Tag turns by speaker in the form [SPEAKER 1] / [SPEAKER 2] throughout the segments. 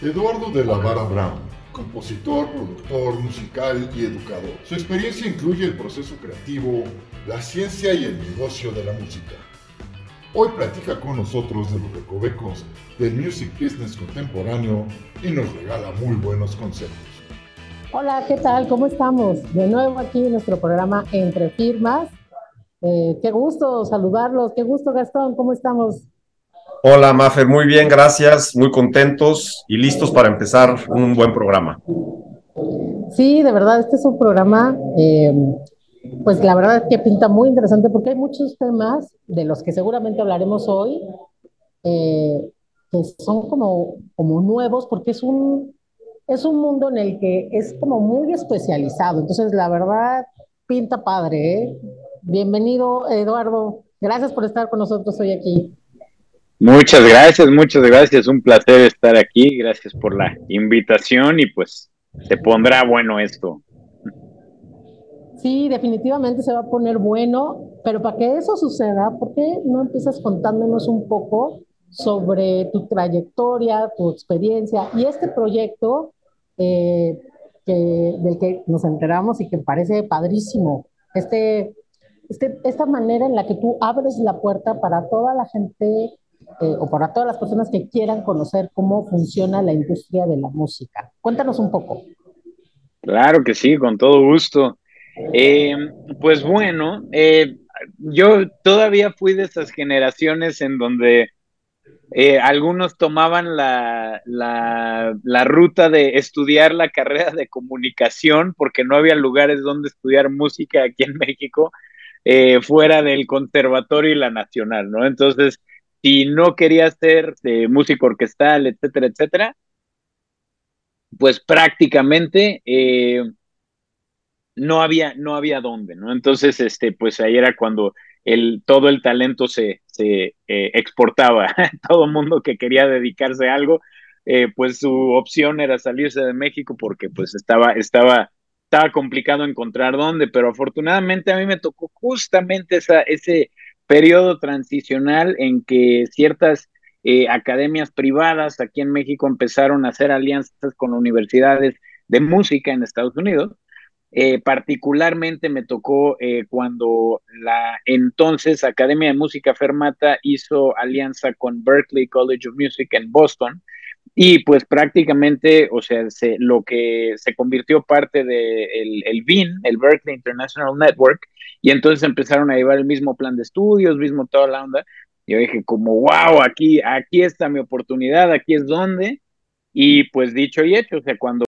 [SPEAKER 1] Eduardo de la Vara Brown, compositor, productor, musical y educador. Su experiencia incluye el proceso creativo, la ciencia y el negocio de la música. Hoy platica con nosotros de los recovecos del music business contemporáneo y nos regala muy buenos conceptos.
[SPEAKER 2] Hola, ¿qué tal? ¿Cómo estamos? De nuevo aquí en nuestro programa Entre Firmas. Eh, qué gusto saludarlos, qué gusto Gastón, ¿cómo estamos?
[SPEAKER 3] Hola, Mafer, muy bien, gracias, muy contentos y listos para empezar un buen programa.
[SPEAKER 2] Sí, de verdad, este es un programa, eh, pues la verdad es que pinta muy interesante porque hay muchos temas de los que seguramente hablaremos hoy eh, que son como, como nuevos porque es un, es un mundo en el que es como muy especializado. Entonces, la verdad, pinta padre. ¿eh? Bienvenido, Eduardo. Gracias por estar con nosotros hoy aquí.
[SPEAKER 4] Muchas gracias, muchas gracias. Un placer estar aquí. Gracias por la invitación y pues se pondrá bueno esto.
[SPEAKER 2] Sí, definitivamente se va a poner bueno, pero para que eso suceda, ¿por qué no empiezas contándonos un poco sobre tu trayectoria, tu experiencia y este proyecto eh, que, del que nos enteramos y que parece padrísimo? Este, este, esta manera en la que tú abres la puerta para toda la gente eh, o para todas las personas que quieran conocer cómo funciona la industria de la música. Cuéntanos un poco.
[SPEAKER 4] Claro que sí, con todo gusto. Eh, pues bueno, eh, yo todavía fui de esas generaciones en donde algunos tomaban la, la, ruta de estudiar la carrera de comunicación porque no había lugares donde estudiar música aquí en México fuera del conservatorio y la nacional, ¿no? Entonces, si no quería ser músico orquestal, etcétera, etcétera, pues prácticamente eh, no había, no había dónde, ¿no? Entonces, este, pues ahí era cuando el, todo el talento se, se eh, exportaba. todo el mundo que quería dedicarse a algo, eh, pues su opción era salirse de México porque pues estaba, estaba, estaba complicado encontrar dónde, pero afortunadamente a mí me tocó justamente esa, ese, periodo transicional en que ciertas eh, academias privadas aquí en México empezaron a hacer alianzas con universidades de música en Estados Unidos. Eh, particularmente me tocó eh, cuando la entonces Academia de Música Fermata hizo alianza con Berklee College of Music en Boston y pues prácticamente, o sea, se, lo que se convirtió parte del de el BIN, el Berkeley International Network, y entonces empezaron a llevar el mismo plan de estudios, mismo toda la onda. Yo dije como, wow, aquí, aquí está mi oportunidad, aquí es donde. Y pues dicho y hecho, o sea, cuando,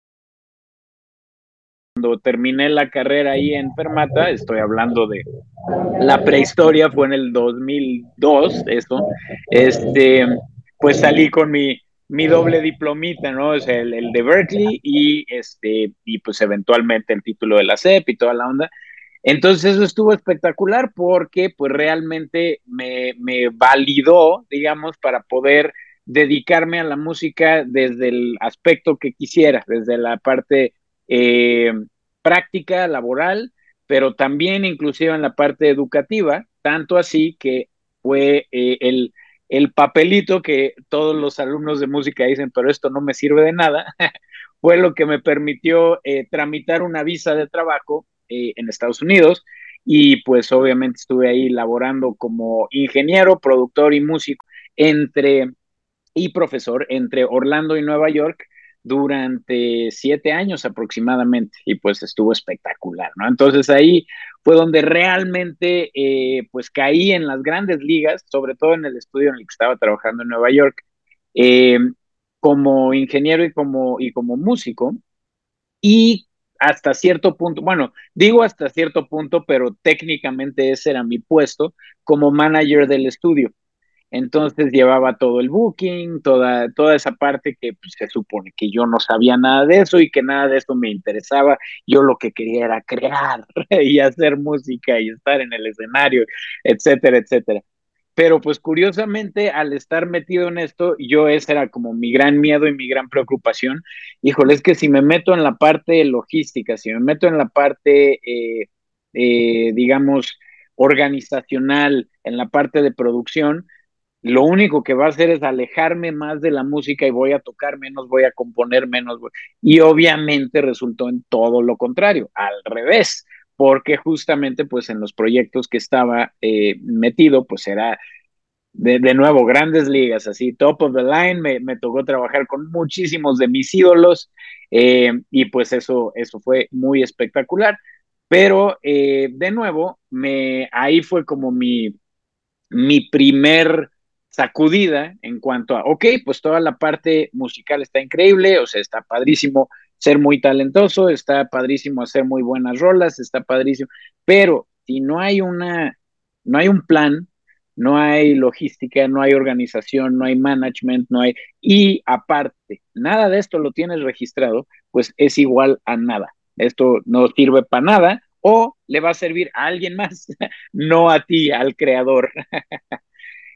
[SPEAKER 4] cuando terminé la carrera ahí en Fermata, estoy hablando de la prehistoria, fue en el 2002, eso, este, pues salí con mi, mi doble diplomita, ¿no? Sea, el, el, de Berkeley y este, y pues eventualmente el título de la CEP y toda la onda. Entonces eso estuvo espectacular porque pues realmente me, me validó, digamos, para poder dedicarme a la música desde el aspecto que quisiera, desde la parte eh, práctica, laboral, pero también inclusive en la parte educativa, tanto así que fue eh, el, el papelito que todos los alumnos de música dicen, pero esto no me sirve de nada, fue lo que me permitió eh, tramitar una visa de trabajo eh, en Estados Unidos. Y pues obviamente estuve ahí laborando como ingeniero, productor y músico entre y profesor entre Orlando y Nueva York durante siete años aproximadamente y pues estuvo espectacular, ¿no? Entonces ahí fue donde realmente eh, pues caí en las grandes ligas, sobre todo en el estudio en el que estaba trabajando en Nueva York, eh, como ingeniero y como, y como músico. Y hasta cierto punto, bueno, digo hasta cierto punto, pero técnicamente ese era mi puesto como manager del estudio. Entonces llevaba todo el booking, toda, toda esa parte que pues, se supone que yo no sabía nada de eso y que nada de eso me interesaba. Yo lo que quería era crear y hacer música y estar en el escenario, etcétera, etcétera. Pero pues curiosamente, al estar metido en esto, yo ese era como mi gran miedo y mi gran preocupación. Híjole, es que si me meto en la parte logística, si me meto en la parte, eh, eh, digamos, organizacional, en la parte de producción, lo único que va a hacer es alejarme más de la música y voy a tocar menos, voy a componer menos. Y obviamente resultó en todo lo contrario, al revés, porque justamente pues en los proyectos que estaba eh, metido, pues era de, nuevo grandes ligas, así top of the line, me, tocó trabajar con muchísimos de mis ídolos eh, y pues eso, eso fue muy espectacular. Pero eh, de nuevo, me, ahí fue como mi, mi primer sacudida en cuanto a, ok, pues toda la parte musical está increíble, o sea, está padrísimo ser muy talentoso, está padrísimo hacer muy buenas rolas, está padrísimo, pero si no hay una, no hay un plan, no hay logística, no hay organización, no hay management, no hay, y aparte, nada de esto lo tienes registrado, pues es igual a nada. Esto no sirve para nada o le va a servir a alguien más, no a ti, al creador.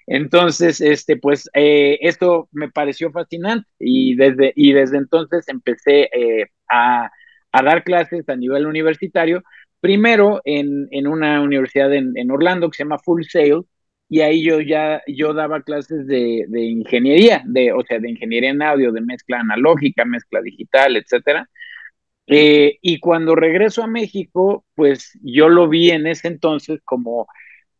[SPEAKER 4] Entonces, este, pues, eh, esto me pareció fascinante y desde, y desde entonces empecé eh, a, dar clases a nivel universitario, primero en, una universidad en, Orlando que se llama Full Sail, y ahí yo ya, yo daba clases de, ingeniería, de, o sea, de ingeniería en audio, de mezcla analógica, mezcla digital, etcétera. Eh, y cuando regreso a México, pues yo lo vi en ese entonces como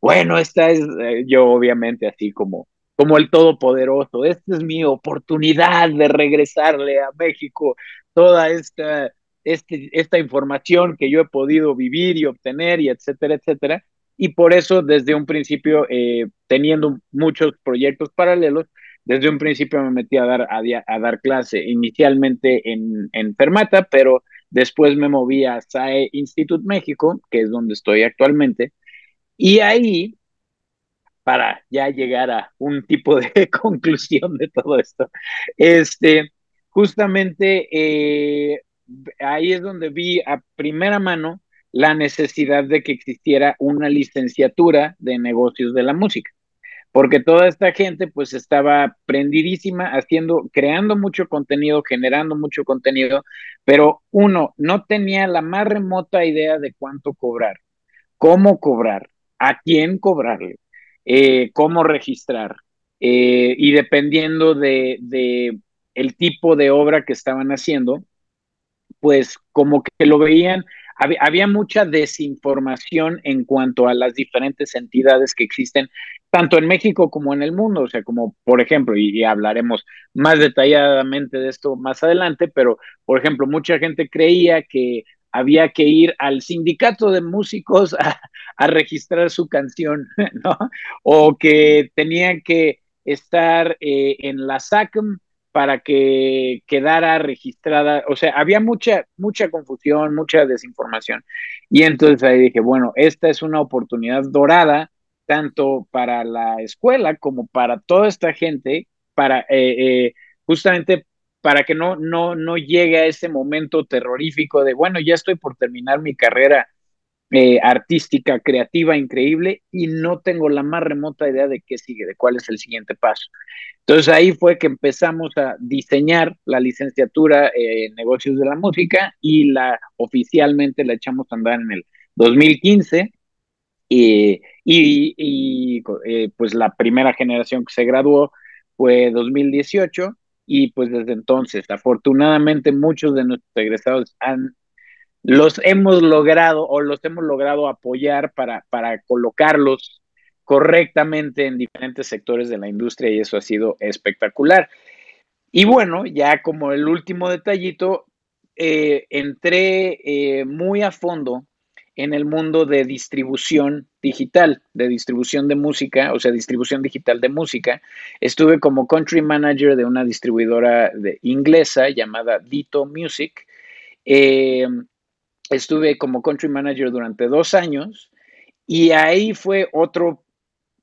[SPEAKER 4] bueno, esta es eh, yo obviamente así como, como el todopoderoso, esta es mi oportunidad de regresarle a México toda esta, este, esta información que yo he podido vivir y obtener y etcétera, etcétera. Y por eso desde un principio, eh, teniendo muchos proyectos paralelos, desde un principio me metí a dar, a, dar clase inicialmente en, en Fermata, pero después me moví a SAE Institute México, que es donde estoy actualmente, y ahí, para ya llegar a un tipo de conclusión de todo esto, este, justamente eh, ahí es donde vi a primera mano la necesidad de que existiera una licenciatura de negocios de la música, porque toda esta gente pues estaba prendidísima haciendo, creando mucho contenido, generando mucho contenido, pero uno no tenía la más remota idea de cuánto cobrar, cómo cobrar, a quién cobrarle, eh, cómo registrar, eh, y dependiendo de, el tipo de obra que estaban haciendo, pues como que lo veían, había, mucha desinformación en cuanto a las diferentes entidades que existen, tanto en México como en el mundo, o sea, como por ejemplo, y hablaremos más detalladamente de esto más adelante, pero por ejemplo, mucha gente creía que había que ir al sindicato de músicos a, registrar su canción, ¿no? O que tenían que estar eh, en la SACM para que quedara registrada, o sea, había mucha, mucha confusión, mucha desinformación. Y entonces ahí dije, bueno, esta es una oportunidad dorada, tanto para la escuela como para toda esta gente, para eh, eh, justamente para que no, no, no llegue a ese momento terrorífico de, bueno, ya estoy por terminar mi carrera eh, artística, creativa, increíble, y no tengo la más remota idea de qué sigue, de cuál es el siguiente paso. Entonces ahí fue que empezamos a diseñar la licenciatura en negocios de la música y la oficialmente la echamos a andar en el 2015. y, y eh, pues la primera generación que se graduó fue 2018 y pues desde entonces, afortunadamente, muchos de nuestros egresados han, los hemos logrado o los hemos logrado apoyar para, para colocarlos correctamente en diferentes sectores de la industria y eso ha sido espectacular. Y bueno, ya como el último detallito, eh, entré eh, muy a fondo en el mundo de distribución digital, de distribución de música, o sea, distribución digital de música. Estuve como country manager de una distribuidora inglesa llamada Dito Music. Eh, estuve como country manager durante dos años y ahí fue otro,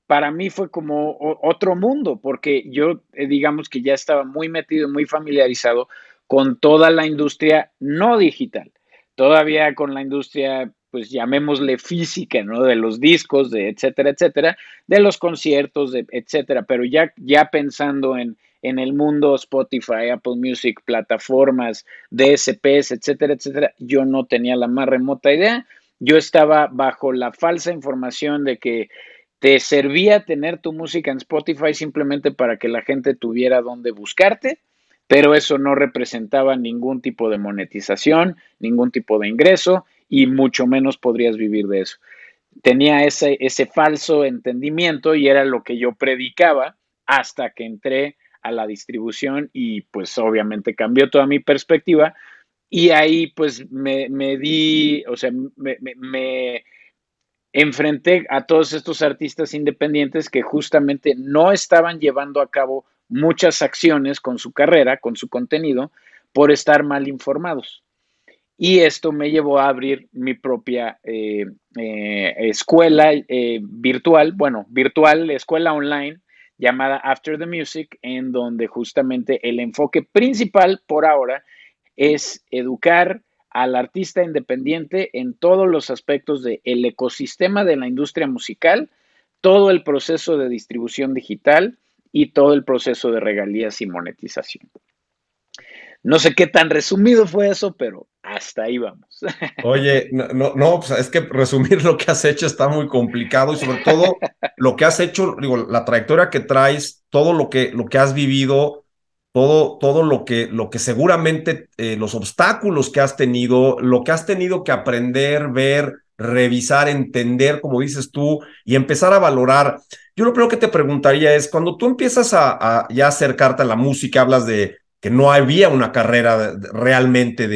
[SPEAKER 4] para mí fue como otro mundo, porque yo eh, digamos que ya estaba muy metido, muy familiarizado con toda la industria no digital todavía con la industria pues llamémosle física, ¿no? De los discos, de etcétera, etcétera, de los conciertos, de etcétera, pero ya, ya pensando en, en el mundo Spotify, Apple Music, plataformas, DSPs, etcétera, etcétera, yo no tenía la más remota idea. Yo estaba bajo la falsa información de que te servía tener tu música en Spotify simplemente para que la gente tuviera donde buscarte, pero eso no representaba ningún tipo de monetización, ningún tipo de ingreso y mucho menos podrías vivir de eso. Tenía ese, ese falso entendimiento y era lo que yo predicaba hasta que entré a la distribución y pues obviamente cambió toda mi perspectiva y ahí pues me, di, o sea, me, me, enfrenté a todos estos artistas independientes que justamente no estaban llevando a cabo muchas acciones con su carrera, con su contenido, por estar mal informados. Y esto me llevó a abrir mi propia eh, eh, escuela eh, virtual, bueno, virtual, escuela online, llamada After the Music, en donde justamente el enfoque principal por ahora es educar al artista independiente en todos los aspectos del ecosistema de la industria musical, todo el proceso de distribución digital y todo el proceso de regalías y monetización. No sé qué tan resumido fue eso, pero hasta ahí vamos.
[SPEAKER 3] Oye, no, no, pues es que resumir lo que has hecho está muy complicado y sobre todo lo que has hecho, digo, la trayectoria que traes, todo lo que, lo que has vivido, todo, todo lo, que, lo que seguramente eh, los obstáculos que has tenido, lo que has tenido que aprender, ver, revisar, entender, como dices tú, y empezar a valorar. Yo lo primero que te preguntaría es, cuando tú empiezas a, ya acercarte a la música, hablas de que no había una carrera realmente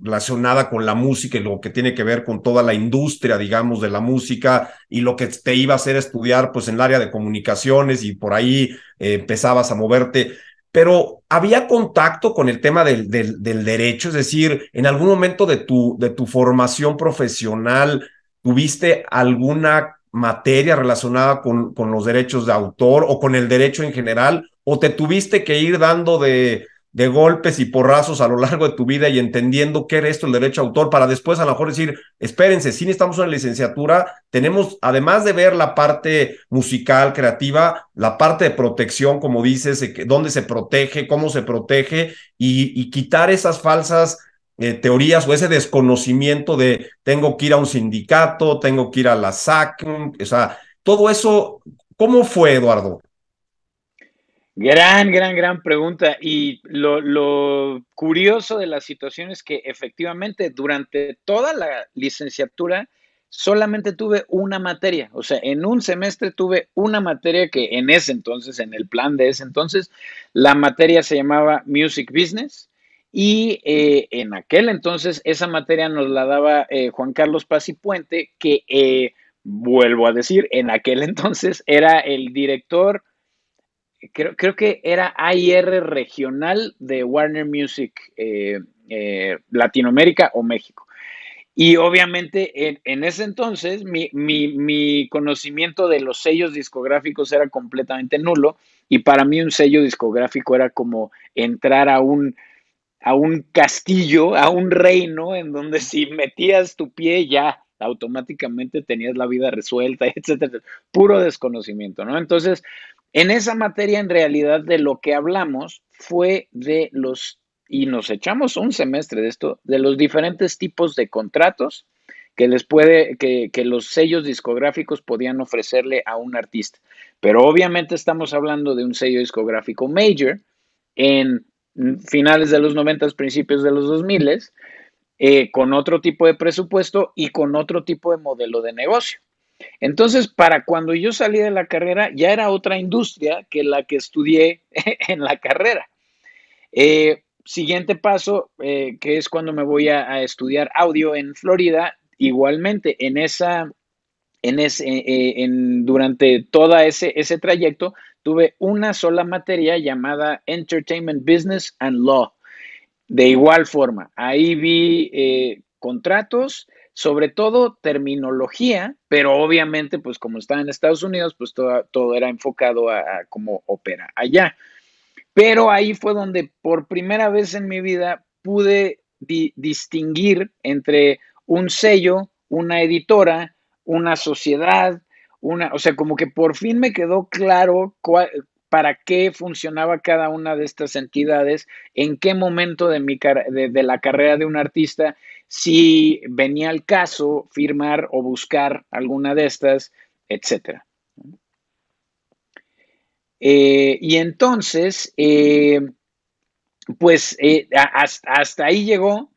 [SPEAKER 3] relacionada con la música y lo que tiene que ver con toda la industria, digamos, de la música y lo que te iba a hacer estudiar, pues en el área de comunicaciones y por ahí eh, empezabas a moverte. Pero había contacto con el tema del, del, derecho, es decir, en algún momento de tu, de tu formación profesional, ¿tuviste alguna materia relacionada con, con los derechos de autor o con el derecho en general? ¿O te tuviste que ir dando de, de golpes y porrazos a lo largo de tu vida y entendiendo qué era esto el derecho a autor para después a lo mejor decir, espérense, si necesitamos una licenciatura, tenemos, además de ver la parte musical, creativa, la parte de protección, como dices, dónde se protege, cómo se protege y, quitar esas falsas eh, teorías o ese desconocimiento de tengo que ir a un sindicato, tengo que ir a la SAC, o sea, todo eso, ¿cómo fue, Eduardo?
[SPEAKER 4] Gran, gran, gran pregunta. Y lo, curioso de la situación es que efectivamente durante toda la licenciatura solamente tuve una materia. O sea, en un semestre tuve una materia que en ese entonces, en el plan de ese entonces, la materia se llamaba Music Business. Y eh, en aquel entonces esa materia nos la daba eh, Juan Carlos Paz y Puente, que eh, vuelvo a decir, en aquel entonces era el director creo, creo que era AIR regional de Warner Music Latinoamérica o México. Y obviamente en, ese entonces mi, mi, conocimiento de los sellos discográficos era completamente nulo y para mí un sello discográfico era como entrar a un, a un castillo, a un reino en donde si metías tu pie ya automáticamente tenías la vida resuelta, etcétera, puro desconocimiento, ¿no? Entonces, en esa materia, en realidad, de lo que hablamos fue de los, y nos echamos un semestre de esto, de los diferentes tipos de contratos que les puede, que, que los sellos discográficos podían ofrecerle a un artista. Pero obviamente estamos hablando de un sello discográfico major en finales de los 90, principios de los 2000, eh, con otro tipo de presupuesto y con otro tipo de modelo de negocio. Entonces, para cuando yo salí de la carrera, ya era otra industria que la que estudié en la carrera. Eh, siguiente paso, eh, que es cuando me voy a, estudiar audio en Florida, igualmente en esa, en ese, eh, en, durante todo ese, ese trayecto, tuve una sola materia llamada Entertainment Business and Law. De igual forma, ahí vi contratos, sobre todo terminología, pero obviamente, pues como estaba en Estados Unidos, pues todo, era enfocado a, cómo opera allá. Pero ahí fue donde por primera vez en mi vida pude distinguir entre un sello, una editora, una sociedad, una, o sea, como que por fin me quedó claro para qué funcionaba cada una de estas entidades, en qué momento de, mi, de la carrera de un artista si venía al caso firmar o buscar alguna de estas, etcétera. Eh, y entonces, eh, pues hasta, ahí llegó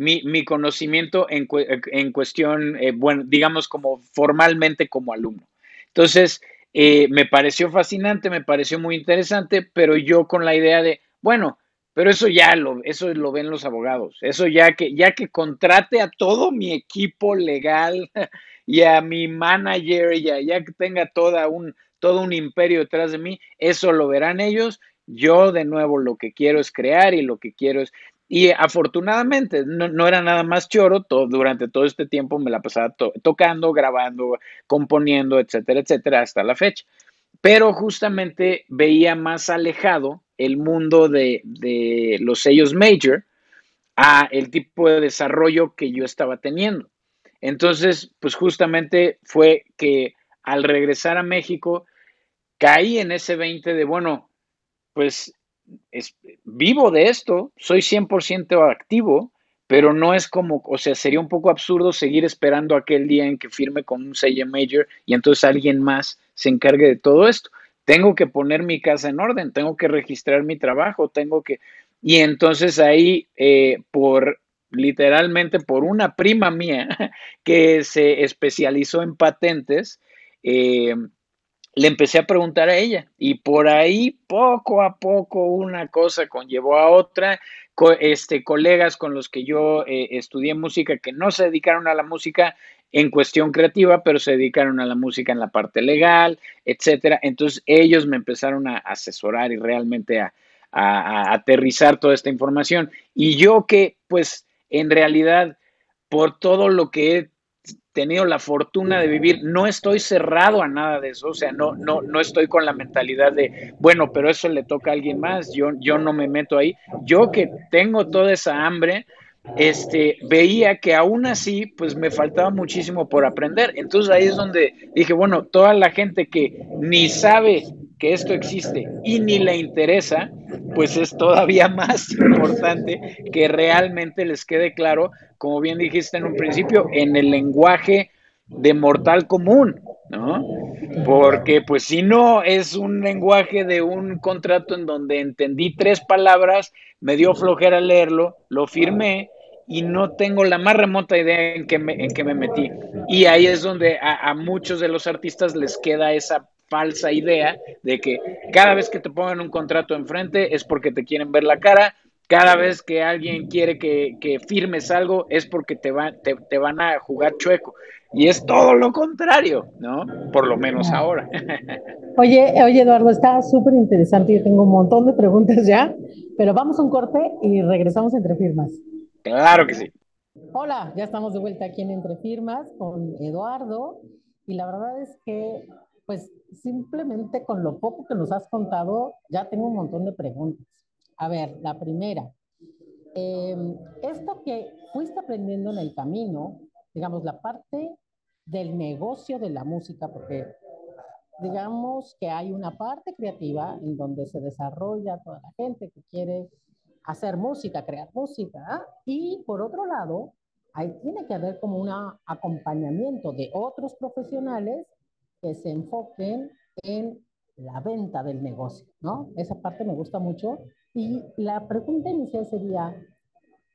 [SPEAKER 4] mi, conocimiento en, en cuestión, bueno, digamos como formalmente como alumno. Entonces, me pareció fascinante, me pareció muy interesante, pero yo con la idea de, bueno, pero eso ya lo, eso lo ven los abogados. Eso ya que, ya que contrate a todo mi equipo legal y a mi manager y ya que tenga toda un, todo un imperio detrás de mí, eso lo verán ellos. Yo de nuevo lo que quiero es crear y lo que quiero es... Y afortunadamente no, era nada más choro, todo, durante todo este tiempo me la pasaba tocando, grabando, componiendo, etcétera, etcétera, hasta la fecha. Pero justamente veía más alejado el mundo de, los sellos major a el tipo de desarrollo que yo estaba teniendo. Entonces, pues justamente fue que al regresar a México, caí en ese 20 de, bueno, pues vivo de esto, soy 100% activo, pero no es como, o sea, sería un poco absurdo seguir esperando aquel día en que firme con un sello major y entonces alguien más se encargue de todo esto. Tengo que poner mi casa en orden, tengo que registrar mi trabajo, tengo que... Y entonces ahí, eh, por literalmente por una prima mía que se especializó en patentes, eh, le empecé a preguntar a ella y por ahí poco a poco una cosa conllevó a otra. este, colegas con los que yo eh, estudié música que no se dedicaron a la música en cuestión creativa, pero se dedicaron a la música en la parte legal, etcétera. Entonces ellos me empezaron a asesorar y realmente a, aterrizar toda esta información. Y yo que, pues, en realidad, por todo lo que he tenido la fortuna de vivir, no estoy cerrado a nada de eso, o sea, no, no, no estoy con la mentalidad de, bueno, pero eso le toca a alguien más, yo, yo no me meto ahí. Yo que tengo toda esa hambre, este, veía que aún así, pues me faltaba muchísimo por aprender. Entonces ahí es donde dije, bueno, toda la gente que ni sabe que esto existe y ni le interesa, pues es todavía más importante que realmente les quede claro, como bien dijiste en un principio, en el lenguaje de mortal común, ¿no? Porque pues si no es un lenguaje de un contrato en donde entendí tres palabras, me dio flojera leerlo, lo firmé y no tengo la más remota idea en qué me, en qué me metí. Y ahí es donde a, muchos de los artistas les queda esa falsa idea de que cada vez que te pongan un contrato enfrente es porque te quieren ver la cara, cada vez que alguien quiere que, firmes algo es porque te, va, te, van a jugar chueco. Y es todo lo contrario, ¿no? Por lo menos ahora.
[SPEAKER 2] Oye, oye Eduardo, está súper interesante. Yo tengo un montón de preguntas ya, pero vamos a un corte y regresamos entre firmas.
[SPEAKER 4] Claro que sí.
[SPEAKER 2] Hola, ya estamos de vuelta aquí en Entre Firmas con Eduardo y la verdad es que pues simplemente con lo poco que nos has contado ya tengo un montón de preguntas. A ver, la primera, em, esto que fuiste aprendiendo en el camino, digamos, la parte del negocio de la música, porque digamos que hay una parte creativa en donde se desarrolla toda la gente que quiere hacer música, crear música, y por otro lado, ahí tiene que haber como un acompañamiento de otros profesionales que se enfoquen en la venta del negocio, ¿no? Esa parte me gusta mucho. Y la pregunta inicial sería,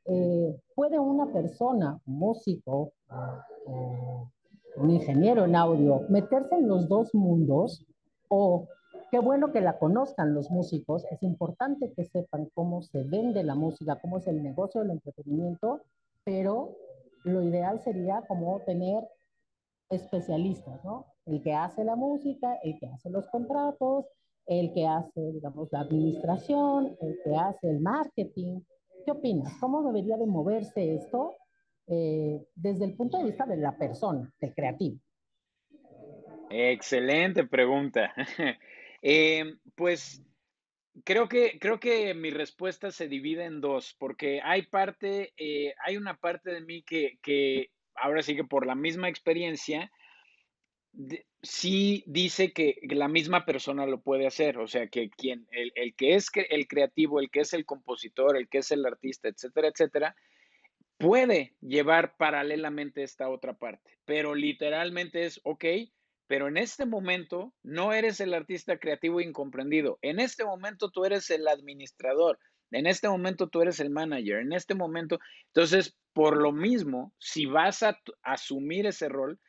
[SPEAKER 2] eh, ¿puede una persona, un músico o un ingeniero en audio, meterse en los dos mundos o Qué bueno que la conozcan los músicos. Es importante que sepan cómo se vende la música, cómo es el negocio del entretenimiento, pero lo ideal sería como tener especialistas, ¿no? El que hace la música, el que hace los contratos, el que hace, digamos, la administración, el que hace el marketing. ¿Qué opinas? ¿Cómo debería de moverse esto eh, desde el punto de vista de la persona, del creativo?
[SPEAKER 4] Excelente pregunta. Em, pues creo que, creo que mi respuesta se divide en dos, porque hay parte, eh, hay una parte de mí que, que, ahora sí que por la misma experiencia, sí dice que la misma persona lo puede hacer, o sea, que quien, el, el, que es el creativo, el que es el compositor, el que es el artista, etcétera, etcétera, puede llevar paralelamente esta otra parte, pero literalmente es, ok, pero en este momento no eres el artista creativo incomprendido. En este momento tú eres el administrador. En este momento tú eres el manager. En este momento, entonces, por lo mismo, si vas a asumir ese rol,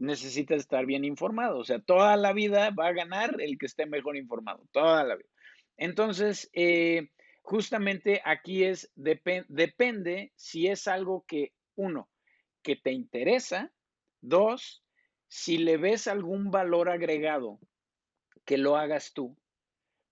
[SPEAKER 4] necesitas estar bien informado. O sea, toda la vida va a ganar el que esté mejor informado. Toda la vida. Entonces, eh, justamente aquí es, depende si es algo que, uno, que te interesa, dos, si le ves algún valor agregado, que lo hagas tú,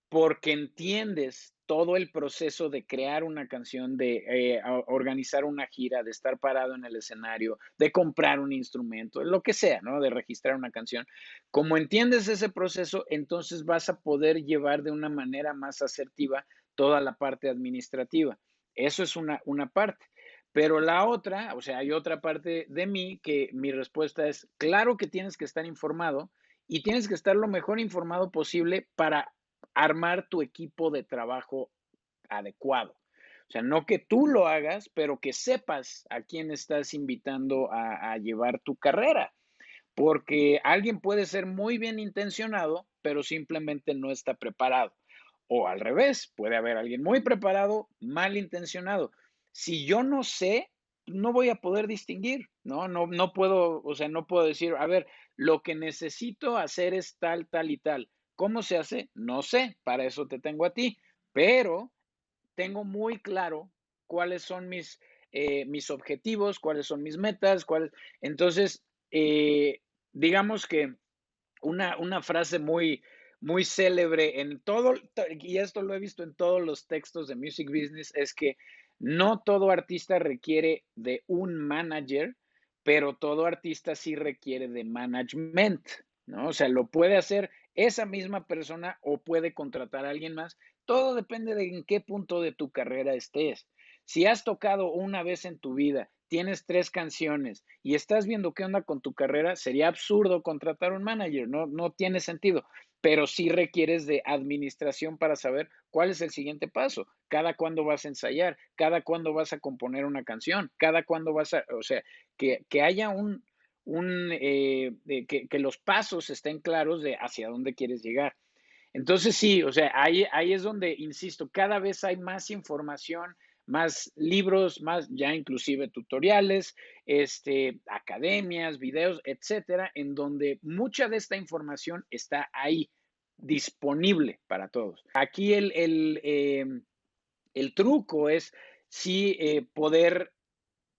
[SPEAKER 4] porque entiendes todo el proceso de crear una canción, de eh, organizar una gira, de estar parado en el escenario, de comprar un instrumento, lo que sea, ¿no? De registrar una canción. Como entiendes ese proceso, entonces vas a poder llevar de una manera más asertiva toda la parte administrativa. Eso es una, una parte. Pero la otra, o sea, hay otra parte de mí que mi respuesta es, claro que tienes que estar informado y tienes que estar lo mejor informado posible para armar tu equipo de trabajo adecuado. O sea, no que tú lo hagas, pero que sepas a quién estás invitando a, llevar tu carrera. Porque alguien puede ser muy bien intencionado, pero simplemente no está preparado. O al revés, puede haber alguien muy preparado, mal intencionado si yo no sé, no voy a poder distinguir, ¿no? No, no puedo, o sea, no puedo decir, a ver, lo que necesito hacer es tal, tal y tal. ¿Cómo se hace? No sé, para eso te tengo a ti, pero tengo muy claro cuáles son mis, eh, mis objetivos, cuáles son mis metas, cuáles... Entonces, eh, digamos que una, una frase muy, muy célebre en todo, y esto lo he visto en todos los textos de Music Business, es que no todo artista requiere de un manager, pero todo artista sí requiere de management, ¿no? O sea, lo puede hacer esa misma persona o puede contratar a alguien más. Todo depende de en qué punto de tu carrera estés. Si has tocado una vez en tu vida, tienes tres canciones y estás viendo qué onda con tu carrera, sería absurdo contratar un manager, no, no tiene sentido pero sí requieres de administración para saber cuál es el siguiente paso, cada cuándo vas a ensayar, cada cuándo vas a componer una canción, cada cuándo vas a, o sea, que, haya un, un eh, que, los pasos estén claros de hacia dónde quieres llegar. Entonces sí, o sea, ahí, ahí es donde, insisto, cada vez hay más información, más libros, más ya inclusive tutoriales, este, academias, videos, etcétera, en donde mucha de esta información está ahí disponible para todos. Aquí el, el, em, truco es sí eh, poder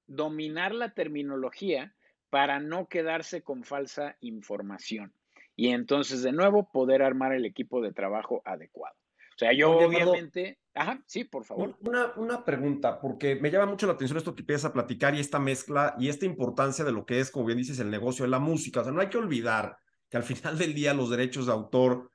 [SPEAKER 4] dominar la terminología para no quedarse con falsa información. Y entonces, de nuevo, poder armar el equipo de trabajo adecuado. O sea, yo obviamente... Ajá, sí, por favor.
[SPEAKER 3] Una, una pregunta, porque me llama mucho la atención esto que empiezas a platicar y esta mezcla y esta importancia de lo que es, como bien dices, el negocio de la música. O sea, no hay que olvidar que al final del día los derechos de autor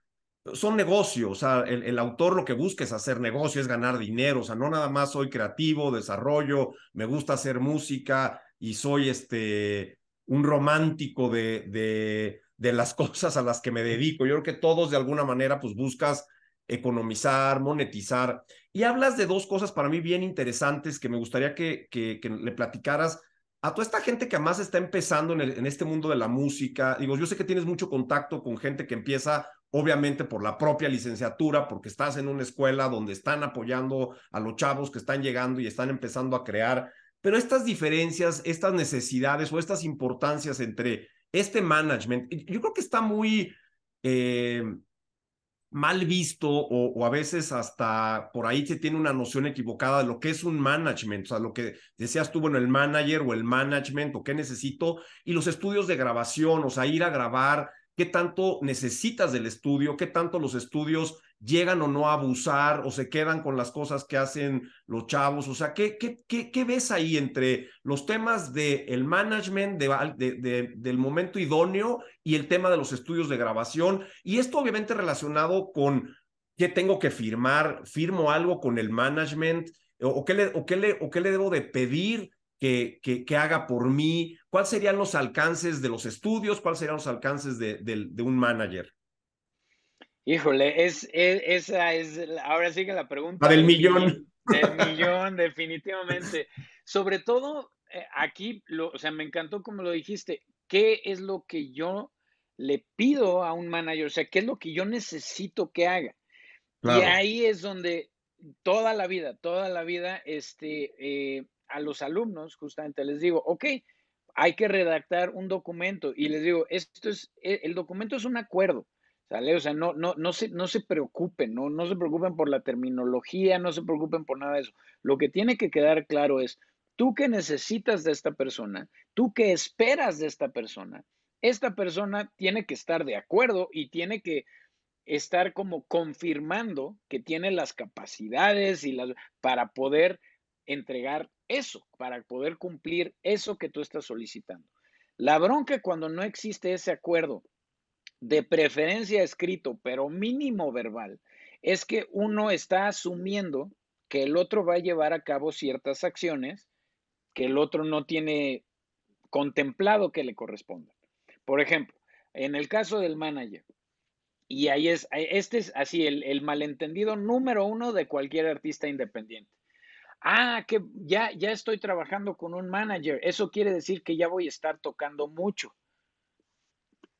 [SPEAKER 3] son negocios, o sea, el, el, autor lo que busca es hacer negocio, es ganar dinero, o sea, no nada más soy creativo, desarrollo, me gusta hacer música y soy este un romántico de, de, de las cosas a las que me dedico. Yo creo que todos de alguna manera pues buscas economizar, monetizar. Y hablas de dos cosas para mí bien interesantes que me gustaría que, que, le platicaras a toda esta gente que además está empezando en, en, este mundo de la música. Digo, yo sé que tienes mucho contacto con gente que empieza, obviamente, por la propia licenciatura, porque estás en una escuela donde están apoyando a los chavos que están llegando y están empezando a crear. Pero estas diferencias, estas necesidades o estas importancias entre este management, yo creo que está muy... Eh, mal visto o, a veces hasta por ahí se tiene una noción equivocada de lo que es un management, o sea, lo que decías tú, bueno, el manager o el management o qué necesito, y los estudios de grabación, o sea, ir a grabar, qué tanto necesitas del estudio, qué tanto los estudios llegan o no a abusar o se quedan con las cosas que hacen los chavos. O sea, ¿qué, qué, qué, ves ahí entre los temas del el management, de, del momento idóneo y el tema de los estudios de grabación? Y esto obviamente relacionado con qué tengo que firmar, firmo algo con el management o, qué, le, o, qué, le, o qué le debo de pedir que, que, haga por mí? ¿Cuáles serían los alcances de los estudios? ¿Cuáles serían los alcances de, de un manager?
[SPEAKER 4] Híjole, es, esa es, ahora sí que la pregunta.
[SPEAKER 3] del millón.
[SPEAKER 4] Del millón, definitivamente. Sobre todo, eh, aquí, lo, o sea, me encantó como lo dijiste, ¿qué es lo que yo le pido a un manager, o sea, ¿qué es lo que yo necesito que haga? Y ahí es donde toda la vida, toda la vida, este, eh, a los alumnos justamente les digo, ok, hay que redactar un documento y les digo, esto es, e, el documento es un acuerdo, O sea, no, no, no, se, no se preocupen, no, no se preocupen por la terminología, no se preocupen por nada de eso. Lo que tiene que quedar claro es, tú qué necesitas de esta persona, tú qué esperas de esta persona, esta persona tiene que estar de acuerdo y tiene que estar como confirmando que tiene las capacidades y las para poder entregar eso, para poder cumplir eso que tú estás solicitando. La bronca cuando no existe ese acuerdo, de preferencia escrito, pero mínimo verbal, es que uno está asumiendo que el otro va a llevar a cabo ciertas acciones que el otro no tiene contemplado que le correspondan. Por ejemplo, en el caso del manager, y ahí es, este es así el, malentendido número uno de cualquier artista independiente. Ah, que ya, ya estoy trabajando con un manager. Eso quiere decir que ya voy a estar tocando mucho.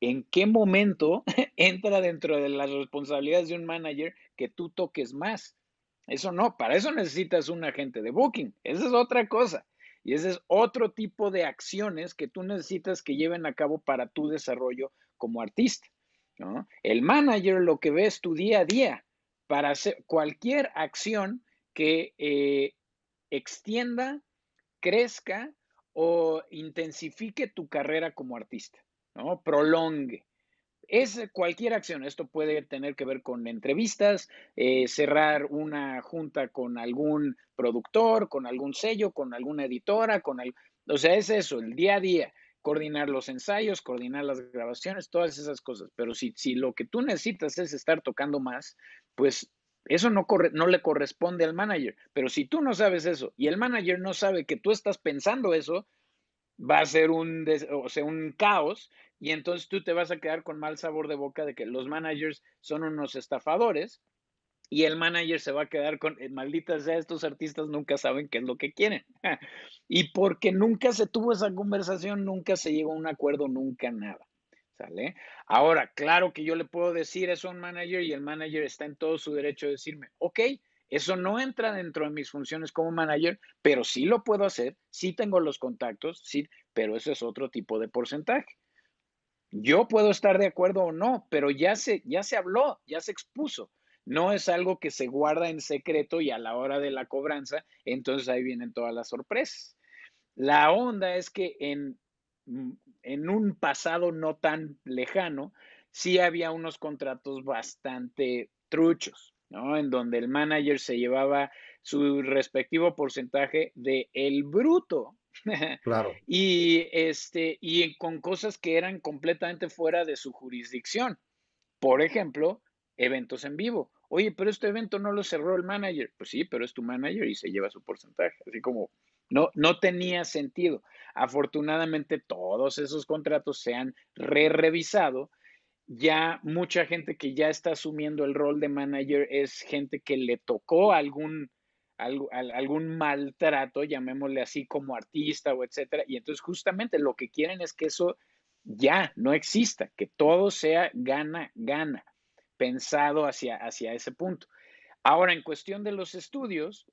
[SPEAKER 4] ¿En qué momento entra dentro de las responsabilidades de un manager que tú toques más? Eso no, para eso necesitas un agente de booking. Esa es otra cosa. Y ese es otro tipo de acciones que tú necesitas que lleven a cabo para tu desarrollo como artista. El manager lo que ve es tu día a día para hacer cualquier acción que eh, extienda, crezca o intensifique tu carrera como artista, ¿no? Prolongue. Es cualquier acción. Esto puede tener que ver con entrevistas, eh, cerrar una junta con algún productor, con algún sello, con alguna editora, con el, o sea, es eso, el día a día coordinar los ensayos, coordinar las grabaciones, todas esas cosas. Pero si, si lo que tú necesitas es estar tocando más, pues eso no, corre, no le corresponde al manager. Pero si tú no sabes eso y el manager no sabe que tú estás pensando eso, va a ser un, o sea, un caos y entonces tú te vas a quedar con mal sabor de boca de que los managers son unos estafadores y el manager se va a quedar con, eh, malditas sea, estos artistas nunca saben qué es lo que quieren. y porque nunca se tuvo esa conversación, nunca se llegó a un acuerdo, nunca nada. ¿Sale? Ahora, claro que yo le puedo decir eso a un manager y el manager está en todo su derecho de decirme, ok, eso no entra dentro de mis funciones como manager, pero sí lo puedo hacer, sí tengo los contactos, sí, pero eso es otro tipo de porcentaje. Yo puedo estar de acuerdo o no, pero ya se, ya se habló, ya se expuso. No es algo que se guarda en secreto y a la hora de la cobranza, entonces ahí vienen todas las sorpresas. La onda es que en, mm, en un pasado no tan lejano, sí había unos contratos bastante truchos, ¿no? En donde el manager se llevaba su respectivo porcentaje de el bruto.
[SPEAKER 3] Claro.
[SPEAKER 4] y este, y con cosas que eran completamente fuera de su jurisdicción. Por ejemplo, eventos en vivo. Oye, pero este evento no lo cerró el manager. Pues sí, pero es tu manager y se lleva su porcentaje. Así como no, no tenía sentido. Afortunadamente todos esos contratos se han re-revisado. Ya mucha gente que ya está asumiendo el rol de manager es gente que le tocó algún, algún maltrato, llamémosle así como artista o etcétera. Y entonces justamente lo que quieren es que eso ya no exista, que todo sea gana, gana pensado hacia, hacia ese punto. Ahora, en cuestión de los estudios,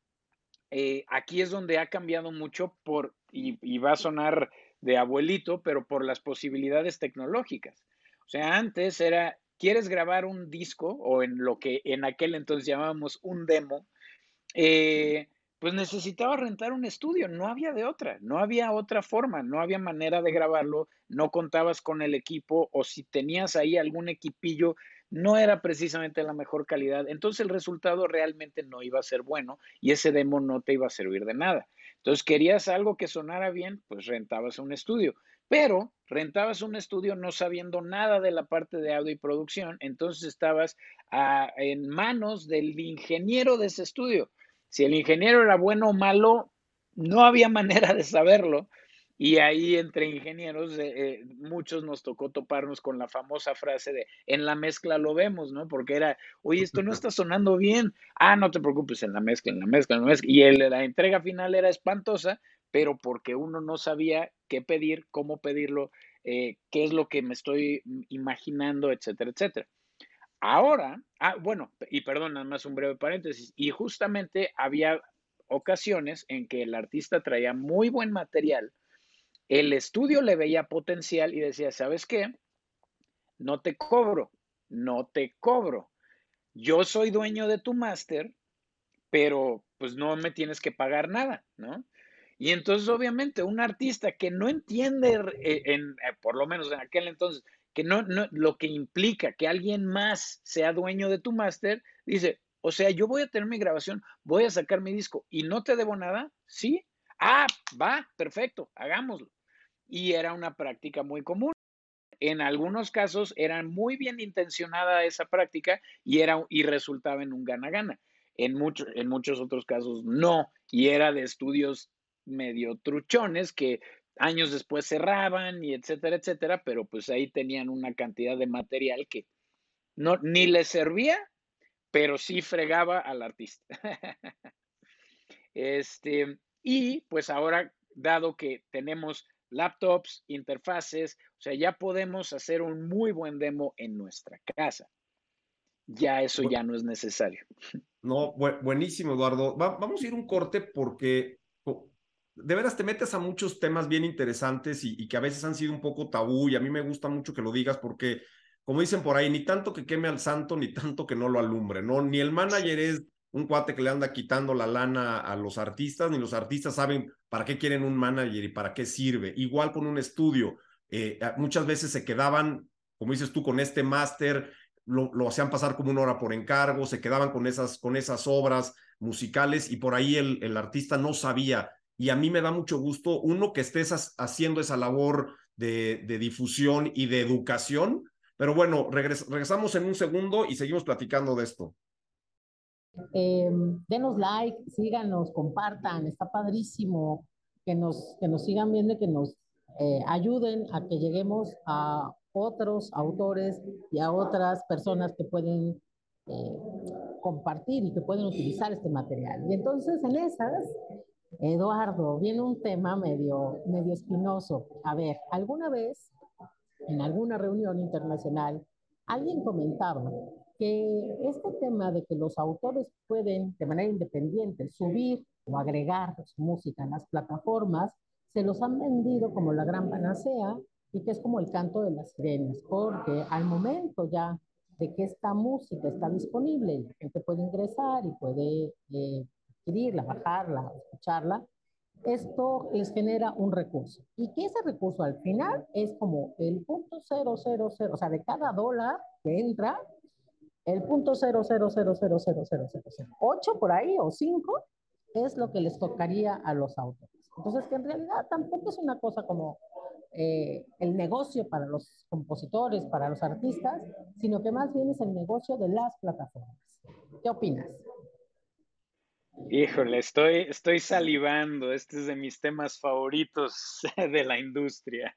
[SPEAKER 4] eh, aquí es donde ha cambiado mucho por, y, va a sonar de abuelito, pero por las posibilidades tecnológicas. O sea, antes era, ¿quieres grabar un disco o en lo que en aquel entonces llamábamos un demo? Eh, pues necesitaba rentar un estudio, no había de otra, no había otra forma, no había manera de grabarlo, no contabas con el equipo o si tenías ahí algún equipillo no era precisamente la mejor calidad, entonces el resultado realmente no iba a ser bueno y ese demo no te iba a servir de nada. Entonces querías algo que sonara bien, pues rentabas un estudio, pero rentabas un estudio no sabiendo nada de la parte de audio y producción, entonces estabas ah, en manos del ingeniero de ese estudio. Si el ingeniero era bueno o malo, no había manera de saberlo y ahí entre ingenieros, eh, eh, muchos nos tocó toparnos con la famosa frase de en la mezcla lo vemos, ¿no? Porque era, oye, esto no está sonando bien. Ah, no te preocupes, en la mezcla, en la mezcla, en la mezcla. Y el, la entrega final era espantosa, pero porque uno no sabía qué pedir, cómo pedirlo, eh, qué es lo que me estoy imaginando, etcétera, etcétera. Ahora, ah, bueno, y perdón, nada más un breve paréntesis, y justamente había ocasiones en que el artista traía muy buen material, el estudio le veía potencial y decía, ¿sabes qué? No te cobro, no te cobro. Yo soy dueño de tu máster, pero pues no me tienes que pagar nada, ¿no? Y entonces, obviamente, un artista que no entiende, eh, en, eh, por lo menos en aquel entonces, que no, lo que implica que alguien más sea dueño de tu máster, dice, o sea, yo voy a tener mi grabación, voy a sacar mi disco y no te debo nada, ¿sí? Ah, va, perfecto, hagámoslo. Y era una práctica muy común. En algunos casos era muy bien intencionada esa práctica y, era, y resultaba en un gana-gana. En, en muchos otros casos no, y era de estudios medio truchones que años después cerraban y etcétera, etcétera, pero pues ahí tenían una cantidad de material que no, ni les servía, pero sí fregaba al artista. este, y pues ahora, dado que tenemos laptops, interfaces, o sea, ya podemos hacer un muy buen demo en nuestra casa. Ya eso ya no es necesario.
[SPEAKER 3] No, buenísimo, Eduardo. vamos a ir un corte porque de veras te metes a muchos temas bien interesantes y, que a veces han sido un poco tabú y a mí me gusta mucho que lo digas porque, como dicen por ahí, ni tanto que queme al santo, ni tanto que no lo alumbre, ¿no? Ni el manager es un cuate que le anda quitando la lana a los artistas, ni los artistas saben para qué quieren un manager y para qué sirve. Igual con un estudio, eh, muchas veces se quedaban, como dices tú, con este máster, lo, lo, hacían pasar como una hora por encargo, se quedaban con esas, con esas obras musicales y por ahí el, el artista no sabía y a mí me da mucho gusto, uno, que estés haciendo esa labor de, difusión y de educación. Pero bueno, regresamos en un segundo y seguimos platicando de esto.
[SPEAKER 2] Em, denos like, síganos, compartan, está padrísimo que nos, que nos sigan viendo y que nos eh, ayuden a que lleguemos a otros autores y a otras personas que pueden eh, compartir y que pueden utilizar este material. Y entonces en esas Eduardo, viene un tema medio, medio espinoso. A ver, alguna vez, en alguna reunión internacional, alguien comentaba que este tema de que los autores pueden de manera independiente subir o agregar música en las plataformas, se los han vendido como la gran panacea y que es como el canto de las sirenas, porque al momento ya de que esta música está disponible, la gente puede ingresar y puede eh, adquirirla, bajarla, escucharla, esto les genera un recurso. Y que ese recurso al final es como el punto 000, o sea, de cada dólar que entra, el punto 0.0000008 por ahí o 5 es lo que les tocaría a los autores. Entonces, que en realidad tampoco es una cosa como eh, el negocio para los compositores, para los artistas, sino que más bien es el negocio de las plataformas. ¿Qué opinas?
[SPEAKER 4] Híjole, estoy, estoy salivando. Este es de mis temas favoritos de la industria.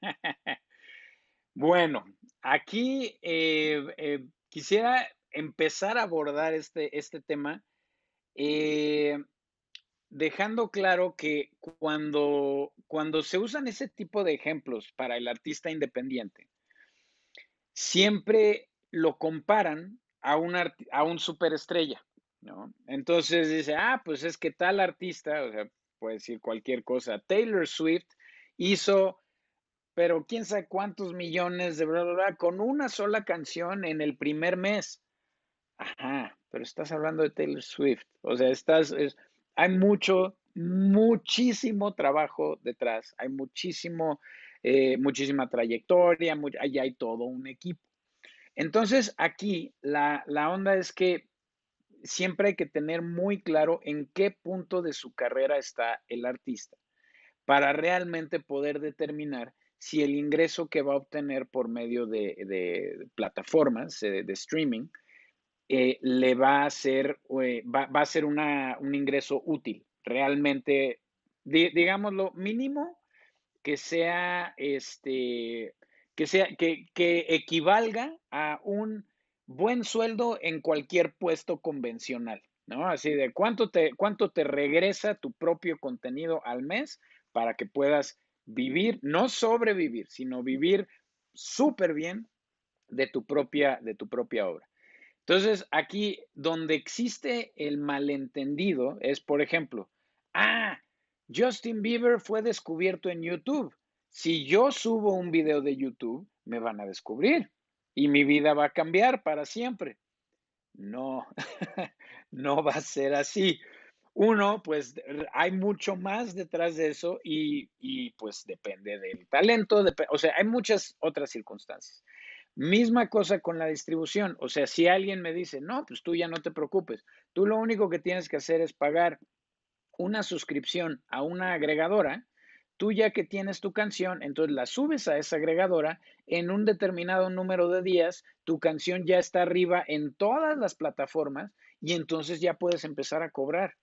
[SPEAKER 4] Bueno, aquí eh, eh, quisiera empezar a abordar este, este tema eh, dejando claro que cuando, cuando se usan ese tipo de ejemplos para el artista independiente, siempre lo comparan a a un superestrella. ¿No? Entonces dice, ah, pues es que tal artista, o sea, puede decir cualquier cosa, Taylor Swift hizo, pero quién sabe cuántos millones de bla, bla, bla, con una sola canción en el primer mes. Ajá, pero estás hablando de Taylor Swift, o sea, estás, hay mucho, muchísimo trabajo detrás, hay muchísimo, eh, muchísima trayectoria, ahí hay todo un equipo. Entonces, aquí la, la onda es que siempre hay que tener muy claro en qué punto de su carrera está el artista para realmente poder determinar si el ingreso que va a obtener por medio de, plataformas de, streaming eh, le va a ser, eh, va, a ser un ingreso útil, realmente, digámoslo, mínimo, que sea, este, que sea, que, que equivalga a un buen sueldo en cualquier puesto convencional, ¿no? Así de cuánto te, cuánto te regresa tu propio contenido al mes para que puedas vivir, no sobrevivir, sino vivir súper bien de tu propia, de tu propia obra. Entonces, aquí donde existe el malentendido es, por ejemplo, ah, Justin Bieber fue descubierto en YouTube. Si yo subo un video de YouTube, me van a descubrir y mi vida va a cambiar para siempre. No, no va a ser así. Uno, pues hay mucho más detrás de eso y, pues depende del talento, o sea, hay muchas otras circunstancias. Misma cosa con la distribución, o sea, si alguien me dice, no, pues tú ya no te preocupes, tú lo único que tienes que hacer es pagar una suscripción a una agregadora, tú ya que tienes tu canción, entonces la subes a esa agregadora, en un determinado número de días, tu canción ya está arriba en todas las plataformas y entonces ya puedes empezar a cobrar.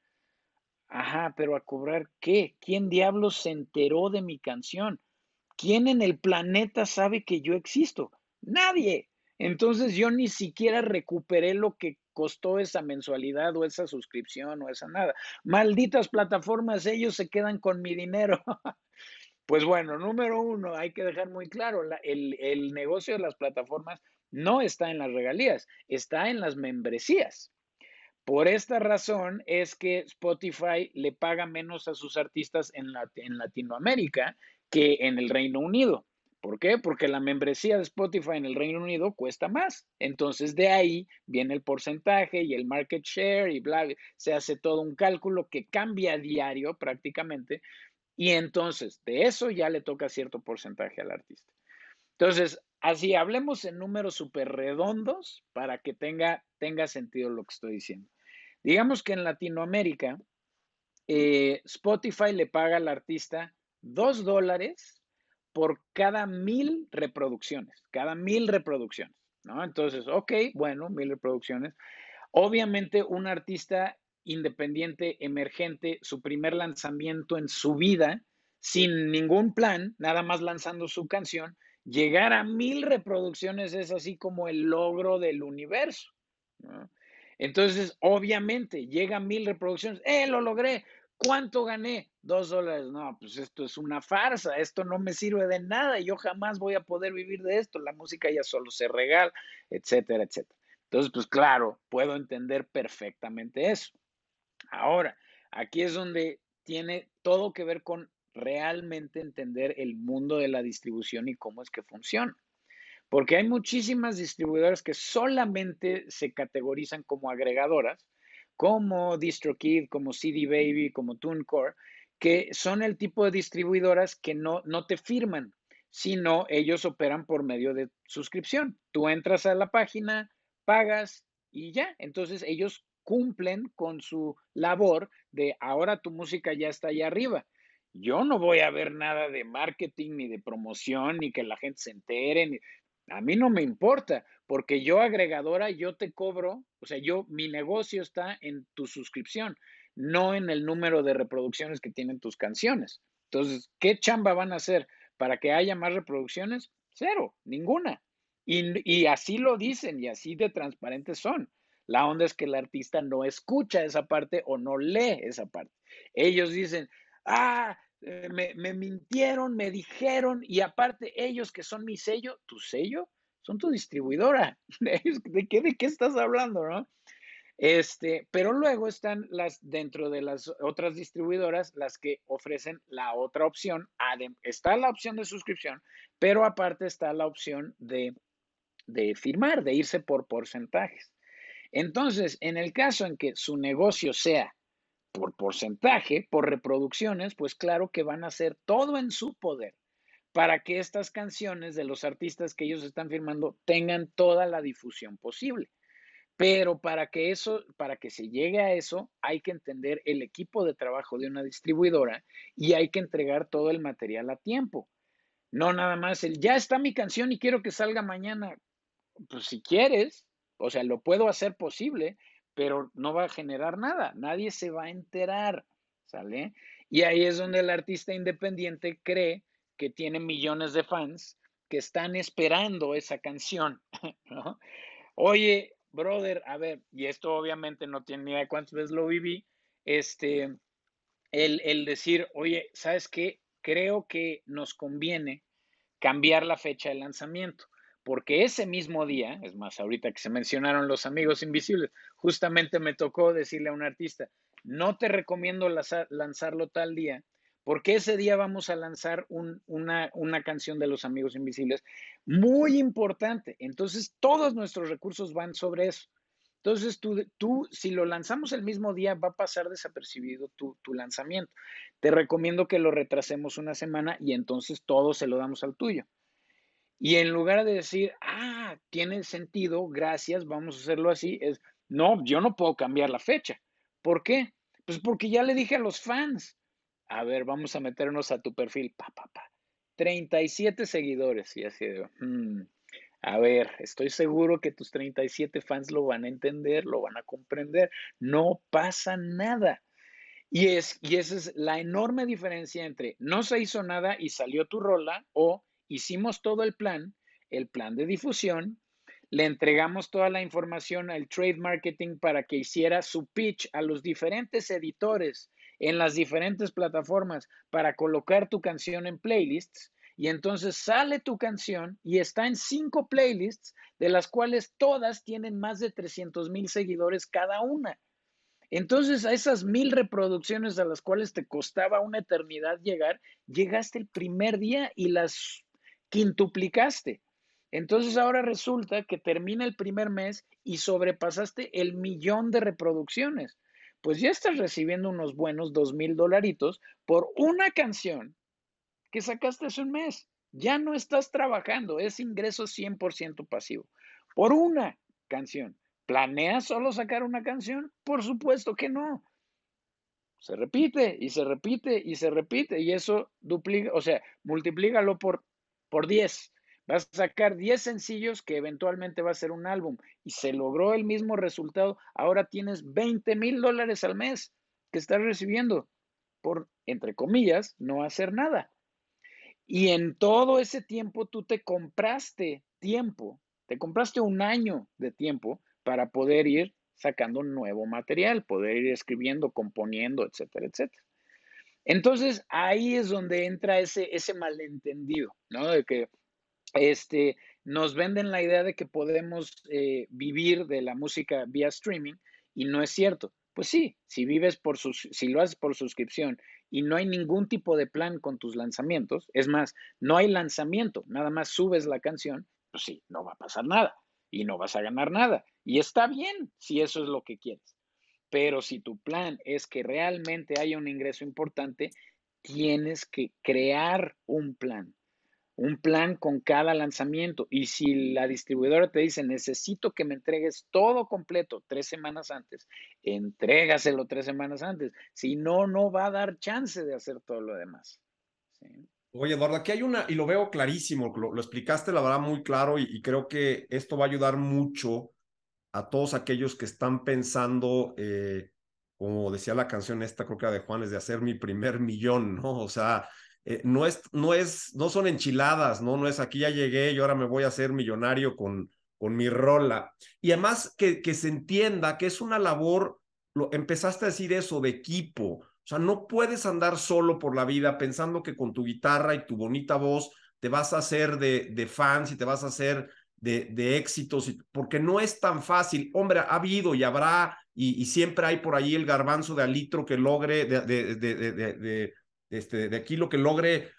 [SPEAKER 4] Ajá, pero a cobrar qué? ¿Quién diablos se enteró de mi canción? ¿Quién en el planeta sabe que yo existo? Nadie. Entonces yo ni siquiera recuperé lo que costó esa mensualidad o esa suscripción o esa nada. Malditas plataformas, ellos se quedan con mi dinero. pues bueno, número uno, hay que dejar muy claro, el, el negocio de las plataformas no está en las regalías, está en las membresías. Por esta razón es que Spotify le paga menos a sus artistas en, en Latinoamérica que en el Reino Unido. ¿Por qué? Porque la membresía de Spotify en el Reino Unido cuesta más. Entonces de ahí viene el porcentaje y el market share y bla, se hace todo un cálculo que cambia a diario prácticamente y entonces de eso ya le toca cierto porcentaje al artista. Entonces, así hablemos en números súper redondos para que tenga, tenga sentido lo que estoy diciendo. Digamos que en Latinoamérica, eh, Spotify le paga al artista dos dólares por cada mil reproducciones, cada mil reproducciones, ¿no? Entonces, ok, bueno, mil reproducciones. Obviamente, un artista independiente, emergente, su primer lanzamiento en su vida, sin ningún plan, nada más lanzando su canción, llegar a mil reproducciones es así como el logro del universo. Entonces, obviamente, llega a mil reproducciones, ¡eh, lo logré! ¿Cuánto gané? Dos dólares. No, pues esto es una farsa, esto no me sirve de nada, yo jamás voy a poder vivir de esto, la música ya solo se regala, etcétera, etcétera. Entonces, pues claro, puedo entender perfectamente eso. Ahora, aquí es donde tiene todo que ver con realmente entender el mundo de la distribución y cómo es que funciona. Porque hay muchísimas distribuidoras que solamente se categorizan como agregadoras como DistroKid, como CD Baby, como TuneCore, que son el tipo de distribuidoras que no, no te firman, sino ellos operan por medio de suscripción. Tú entras a la página, pagas y ya. Entonces ellos cumplen con su labor de ahora tu música ya está allá arriba. Yo no voy a ver nada de marketing, ni de promoción, ni que la gente se entere. Ni... A mí no me importa, porque yo agregadora, yo te cobro, o sea, yo, mi negocio está en tu suscripción, no en el número de reproducciones que tienen tus canciones. Entonces, ¿qué chamba van a hacer para que haya más reproducciones? Cero, ninguna. Y, y así lo dicen y así de transparentes son. La onda es que el artista no escucha esa parte o no lee esa parte. Ellos dicen, ah, eh, me, mintieron, me dijeron, y aparte ellos que son mi sello, tu sello, son tu distribuidora. ¿De qué, de qué estás hablando, no? Este, pero luego están las, dentro de las otras distribuidoras, las que ofrecen la otra opción. Está la opción de suscripción, pero aparte está la opción de, de firmar, de irse por porcentajes. Entonces, en el caso en que su negocio sea por porcentaje, por reproducciones, pues claro que van a hacer todo en su poder para que estas canciones de los artistas que ellos están firmando tengan toda la difusión posible. Pero para que eso, para que se llegue a eso, hay que entender el equipo de trabajo de una distribuidora y hay que entregar todo el material a tiempo. No nada más el, ya está mi canción y quiero que salga mañana. Pues si quieres, o sea, lo puedo hacer posible, pero no va a generar nada, nadie se va a enterar, ¿sale? Y ahí es donde el artista independiente cree que tiene millones de fans que están esperando esa canción, ¿no? Oye, brother, a ver, y esto obviamente no tiene ni idea de cuántas veces lo viví, este, el, el decir, oye, ¿sabes qué? Creo que nos conviene cambiar la fecha de lanzamiento, porque ese mismo día, es más, ahorita que se mencionaron los amigos invisibles, justamente me tocó decirle a un artista, no te recomiendo lanzarlo tal día, porque ese día vamos a lanzar una, canción de los Amigos Invisibles muy importante. Entonces, todos nuestros recursos van sobre eso. Entonces, tú, tú, si lo lanzamos el mismo día, va a pasar desapercibido tu, tu lanzamiento. Te recomiendo que lo retrasemos una semana y entonces todo se lo damos al tuyo. Y en lugar de decir, ah, tiene sentido, gracias, vamos a hacerlo así, es, no, yo no puedo cambiar la fecha. ¿Por qué? Pues porque ya le dije a los fans, a ver, vamos a meternos a tu perfil, pa, pa, pa. 37 seguidores. Y así de, hmm, a ver, estoy seguro que tus 37 fans lo van a entender, lo van a comprender. No pasa nada. Y, es, y esa es la enorme diferencia entre no se hizo nada y salió tu rola o hicimos todo el plan, el plan de difusión, le entregamos toda la información al trade marketing para que hiciera su pitch a los diferentes editores en las diferentes plataformas para colocar tu canción en playlists. Y entonces sale tu canción y está en cinco playlists, de las cuales todas tienen más de 300 mil seguidores cada una. Entonces, a esas mil reproducciones a las cuales te costaba una eternidad llegar, llegaste el primer día y las quintuplicaste. Entonces ahora resulta que termina el primer mes y sobrepasaste el millón de reproducciones pues ya estás recibiendo unos buenos dos mil dolaritos por una canción que sacaste hace un mes. Ya no estás trabajando, es ingreso 100% pasivo. Por una canción. ¿Planeas solo sacar una canción? Por supuesto que no. Se repite y se repite y se repite y eso duplica, o sea, multiplícalo por, por 10. Vas a sacar 10 sencillos que eventualmente va a ser un álbum y se logró el mismo resultado. Ahora tienes 20 mil dólares al mes que estás recibiendo por, entre comillas, no hacer nada. Y en todo ese tiempo tú te compraste tiempo, te compraste un año de tiempo para poder ir sacando nuevo material, poder ir escribiendo, componiendo, etcétera, etcétera. Entonces ahí es donde entra ese, ese malentendido, ¿no? De que este, nos venden la idea de que podemos eh, vivir de la música vía streaming y no es cierto. Pues sí, si vives por sus, si lo haces por suscripción y no hay ningún tipo de plan con tus lanzamientos, es más, no hay lanzamiento, nada más subes la canción, pues sí, no va a pasar nada y no vas a ganar nada. Y está bien si eso es lo que quieres. Pero si tu plan es que realmente haya un ingreso importante, tienes que crear un plan un plan con cada lanzamiento. Y si la distribuidora te dice, necesito que me entregues todo completo tres semanas antes, entrégaselo tres semanas antes. Si no, no va a dar chance de hacer todo lo demás.
[SPEAKER 3] Oye, Eduardo, aquí hay una, y lo veo clarísimo, lo, explicaste la verdad muy claro y, creo que esto va a ayudar mucho a todos aquellos que están pensando, eh, como decía la canción esta, creo que era de Juanes, de hacer mi primer millón, ¿no? O sea, eh, no, es, no, es, no son enchiladas, ¿no? No es aquí ya llegué y ahora me voy a hacer millonario con, con mi rola. Y además que, que se entienda que es una labor, lo, empezaste a decir eso, de equipo. O sea, no puedes andar solo por la vida pensando que con tu guitarra y tu bonita voz te vas a hacer de, de fans y te vas a hacer de, de éxitos, porque no es tan fácil. Hombre, ha habido y habrá, y, siempre hay por ahí el garbanzo de alitro que logre de, de, este, de aquí lo que logre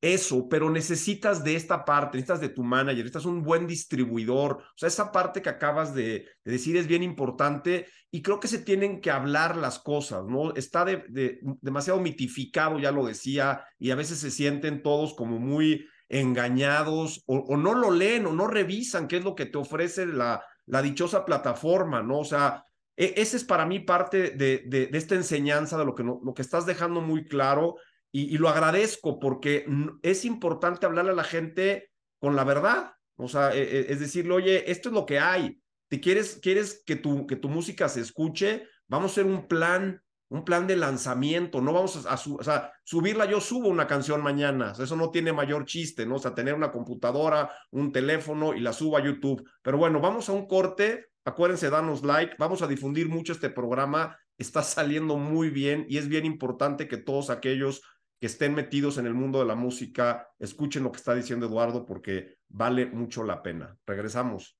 [SPEAKER 3] eso, pero necesitas de esta parte, necesitas de tu manager, necesitas un buen distribuidor. O sea, esa parte que acabas de, decir es bien importante y creo que se tienen que hablar las cosas, ¿no? Está de, demasiado mitificado, ya lo decía, y a veces se sienten todos como muy engañados o, no lo leen o no revisan qué es lo que te ofrece la, la dichosa plataforma, ¿no? O sea, e, ese es para mí parte de, de, esta enseñanza, de lo que, lo que estás dejando muy claro y, lo agradezco porque es importante hablarle a la gente con la verdad. O sea, e, e, es decirle, oye, esto es lo que hay. ¿Te quieres, quieres que, tu, que tu música se escuche? Vamos a hacer un plan, un plan de lanzamiento. No vamos a, o sea, subirla. Yo subo una canción mañana. eso no tiene mayor chiste, ¿no? O sea, tener una computadora, un teléfono y la subo a YouTube. Pero bueno, vamos a un corte Acuérdense, danos like. Vamos a difundir mucho este programa. Está saliendo muy bien y es bien importante que todos aquellos que estén metidos en el mundo de la música, escuchen lo que está diciendo Eduardo porque vale mucho la pena. Regresamos.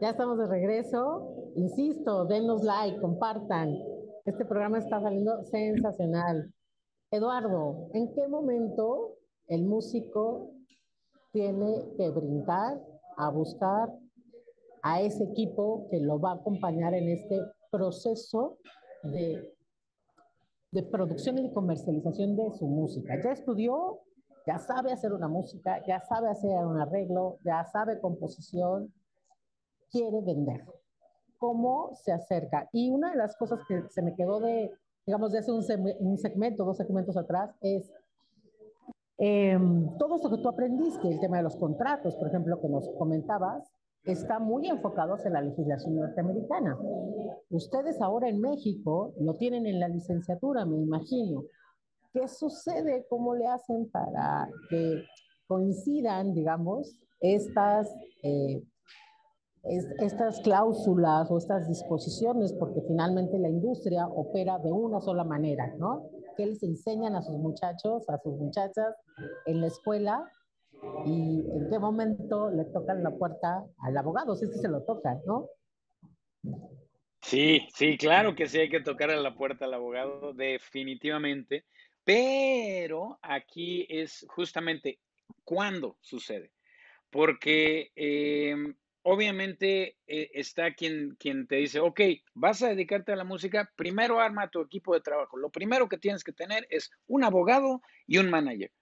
[SPEAKER 2] Ya estamos de regreso. Insisto, denos like, compartan. Este programa está saliendo sensacional. Eduardo, ¿en qué momento el músico tiene que brincar a buscar a ese equipo que lo va a acompañar en este proceso de, de producción y de comercialización de su música. Ya estudió, ya sabe hacer una música, ya sabe hacer un arreglo, ya sabe composición, quiere vender. ¿Cómo se acerca? Y una de las cosas que se me quedó de, digamos, de hace un, segmento, dos segmentos atrás, es eh, todo eso que tú aprendiste, el tema de los contratos, por ejemplo, que nos comentabas, está muy enfocados en la legislación norteamericana. Ustedes ahora en México lo tienen en la licenciatura, me imagino. ¿Qué sucede? ¿Cómo le hacen para que coincidan, digamos, estas, eh, estas cláusulas o estas disposiciones? Porque finalmente la industria opera de una sola manera, ¿no? ¿Qué les enseñan a sus muchachos, a sus muchachas en la escuela y en qué momento le tocan la puerta al abogado, si es que se lo tocan, ¿no?
[SPEAKER 4] Sí, sí, claro que sí hay que tocar a la puerta al abogado, definitivamente, pero aquí es justamente cuándo sucede, porque eh, obviamente eh, está quien, quien te dice, ok, vas a dedicarte a la música, primero arma tu equipo de trabajo, lo primero que tienes que tener es un abogado y un manager.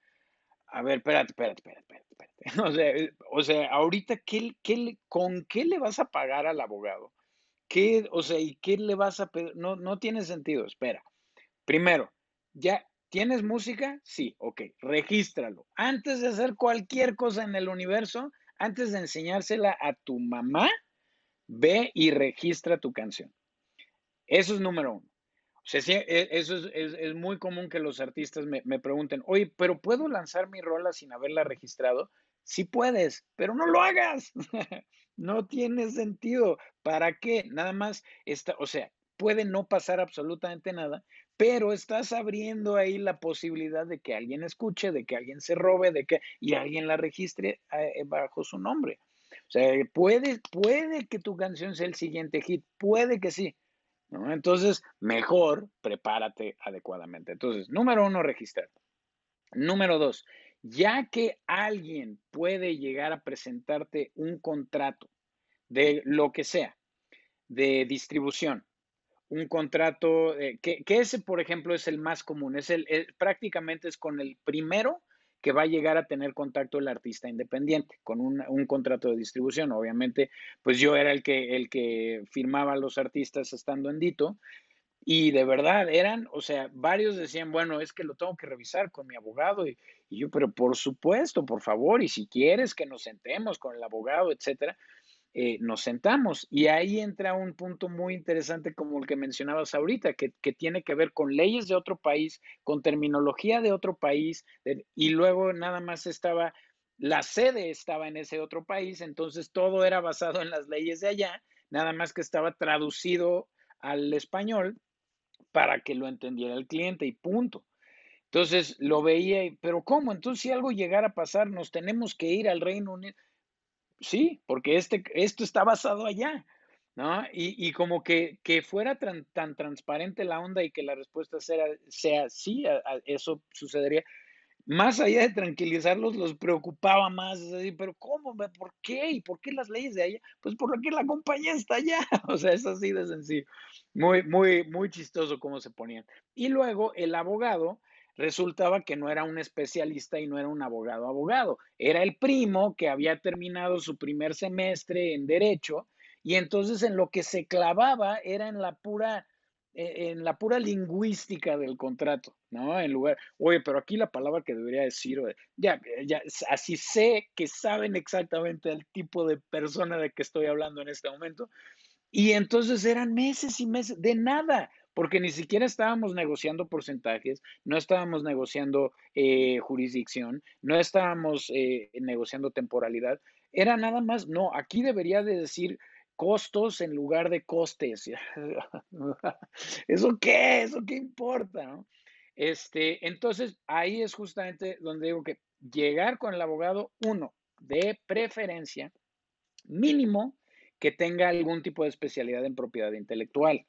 [SPEAKER 4] A ver, espérate, espérate, espérate, espérate. O sea, eh, o sea ahorita, ¿qué, qué, ¿con qué le vas a pagar al abogado? ¿Qué, o sea, ¿y qué le vas a pedir? No, no tiene sentido, espera. Primero, ¿ya tienes música? Sí, ok, regístralo. Antes de hacer cualquier cosa en el universo, antes de enseñársela a tu mamá, ve y registra tu canción. Eso es número uno. O sea, e, eso es, muy común que los artistas me, me, pregunten, oye, pero ¿puedo lanzar mi rola sin haberla registrado? Sí puedes, pero no lo hagas. no tiene sentido. ¿Para qué? Nada más, está, o sea, puede no pasar absolutamente nada, pero estás abriendo ahí la posibilidad de que alguien escuche, de que alguien se robe, de que y alguien la registre eh, bajo su nombre. O sea, puede, puede que tu canción sea el siguiente hit, puede que sí, entonces, mejor prepárate adecuadamente. Entonces, número uno, registrar. Número dos, ya que alguien puede llegar a presentarte un contrato de lo que sea, de distribución, un contrato, que, ese, por ejemplo, es el más común, es el, prácticamente es con el primero que va a llegar a tener contacto el artista independiente con un, contrato de distribución. Obviamente, pues yo era el que, el que firmaba a los artistas estando en Dito. Y de verdad eran, o sea, varios decían, bueno, es que lo tengo que revisar con mi abogado. Y, y yo, pero por supuesto, por favor, y si quieres que nos sentemos con el abogado, etcétera. Eh, nos sentamos. Y ahí entra un punto muy interesante como el que mencionabas ahorita, que, tiene que ver con leyes de otro país, con terminología de otro país, y luego nada más estaba, la sede estaba en ese otro país, entonces todo era basado en las leyes de allá, nada más que estaba traducido al español para que lo entendiera el cliente y punto. Entonces lo veía, pero ¿cómo? Entonces si algo llegara a pasar, nos tenemos que ir al Reino Unido. Sí, porque este, esto está basado allá, ¿no? Y, como que, que fuera tan, transparente la onda y que la respuesta sea, sea sí, eso sucedería. Más allá de tranquilizarlos, los preocupaba más, es pero ¿cómo? ¿Por qué? ¿Y por qué las leyes de allá? Pues porque la compañía está allá, o sea, es así de sencillo. Muy, muy, muy chistoso cómo se ponían. Y luego el abogado, resultaba que no era un especialista y no era un abogado abogado, era el primo que había terminado su primer semestre en derecho y entonces en lo que se clavaba era en la pura e, en la pura lingüística del contrato, ¿no? En lugar, oye, pero aquí la palabra que debería decir, ya, ya, así sé que saben exactamente el tipo de persona de que estoy hablando en este momento. Y entonces eran meses y meses de nada porque ni siquiera estábamos negociando porcentajes, no estábamos negociando eh, jurisdicción, no estábamos eh, negociando temporalidad, era nada más, no, aquí debería de decir costos en lugar de costes. ¿Eso qué? ¿Eso qué importa? Este, entonces, ahí es justamente donde digo que llegar con el abogado, uno, de preferencia, mínimo, que tenga algún tipo de especialidad en propiedad intelectual.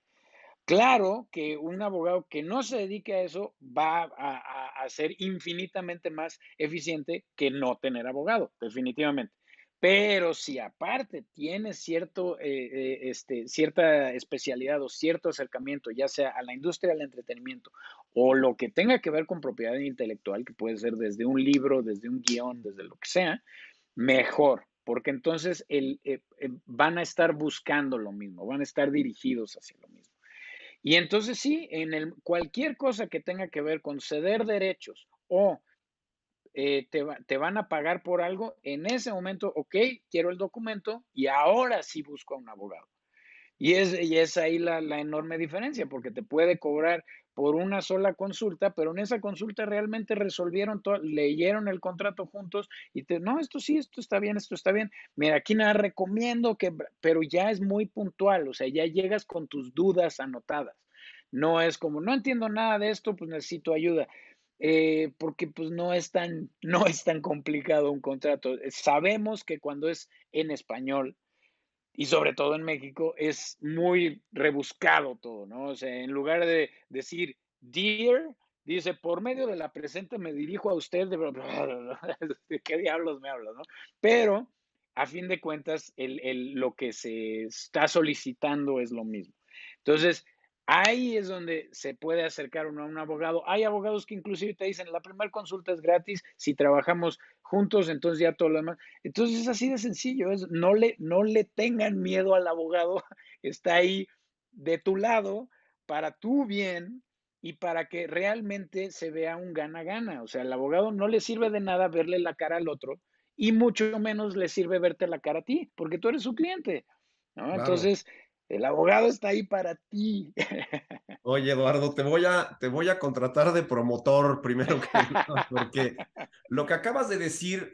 [SPEAKER 4] Claro que un abogado que no se dedique a eso va a, ser infinitamente más eficiente que no tener abogado, definitivamente. Pero si aparte tiene cierto, eh, eh, este, cierta especialidad o cierto acercamiento, ya sea a la industria del entretenimiento o lo que tenga que ver con propiedad intelectual, que puede ser desde un libro, desde un guion, desde lo que sea, mejor, porque entonces el, eh, van a estar buscando lo mismo, van a estar dirigidos hacia lo mismo. Y entonces sí, en el, cualquier cosa que tenga que ver con ceder derechos o eh, te, van a pagar por algo, en ese momento, ok, quiero el documento y ahora sí busco a un abogado. Y es, y es ahí la, enorme diferencia, porque te puede cobrar por una sola consulta, pero en esa consulta realmente resolvieron todo, leyeron el contrato juntos y te, no, esto sí, esto está bien, esto está bien. Mira, aquí nada recomiendo que, pero ya es muy puntual, o sea, ya llegas con tus dudas anotadas. No es como, no entiendo nada de esto, pues necesito ayuda. Eh, porque pues no es tan, no es tan complicado un contrato. Sabemos que cuando es en español y sobre todo en México es muy rebuscado todo, ¿no? O sea, en lugar de decir dear, dice por medio de la presente me dirijo a usted de, ¿de qué diablos me hablas, no? Pero a fin de cuentas el, el, lo que se está solicitando es lo mismo. Entonces, Ahí es donde se puede acercar uno a un abogado. Hay abogados que inclusive te dicen, la primera consulta es gratis, si trabajamos juntos, entonces ya todo lo demás. Entonces es así de sencillo, es, no, le, no le tengan miedo al abogado, está ahí de tu lado para tu bien y para que realmente se vea un gana-gana. O sea, al abogado no le sirve de nada verle la cara al otro y mucho menos le sirve verte la cara a ti, porque tú eres su cliente. Entonces, el abogado está ahí para ti.
[SPEAKER 3] Oye, Eduardo, te voy a, te voy a contratar de promotor primero que nada, porque lo que acabas de decir,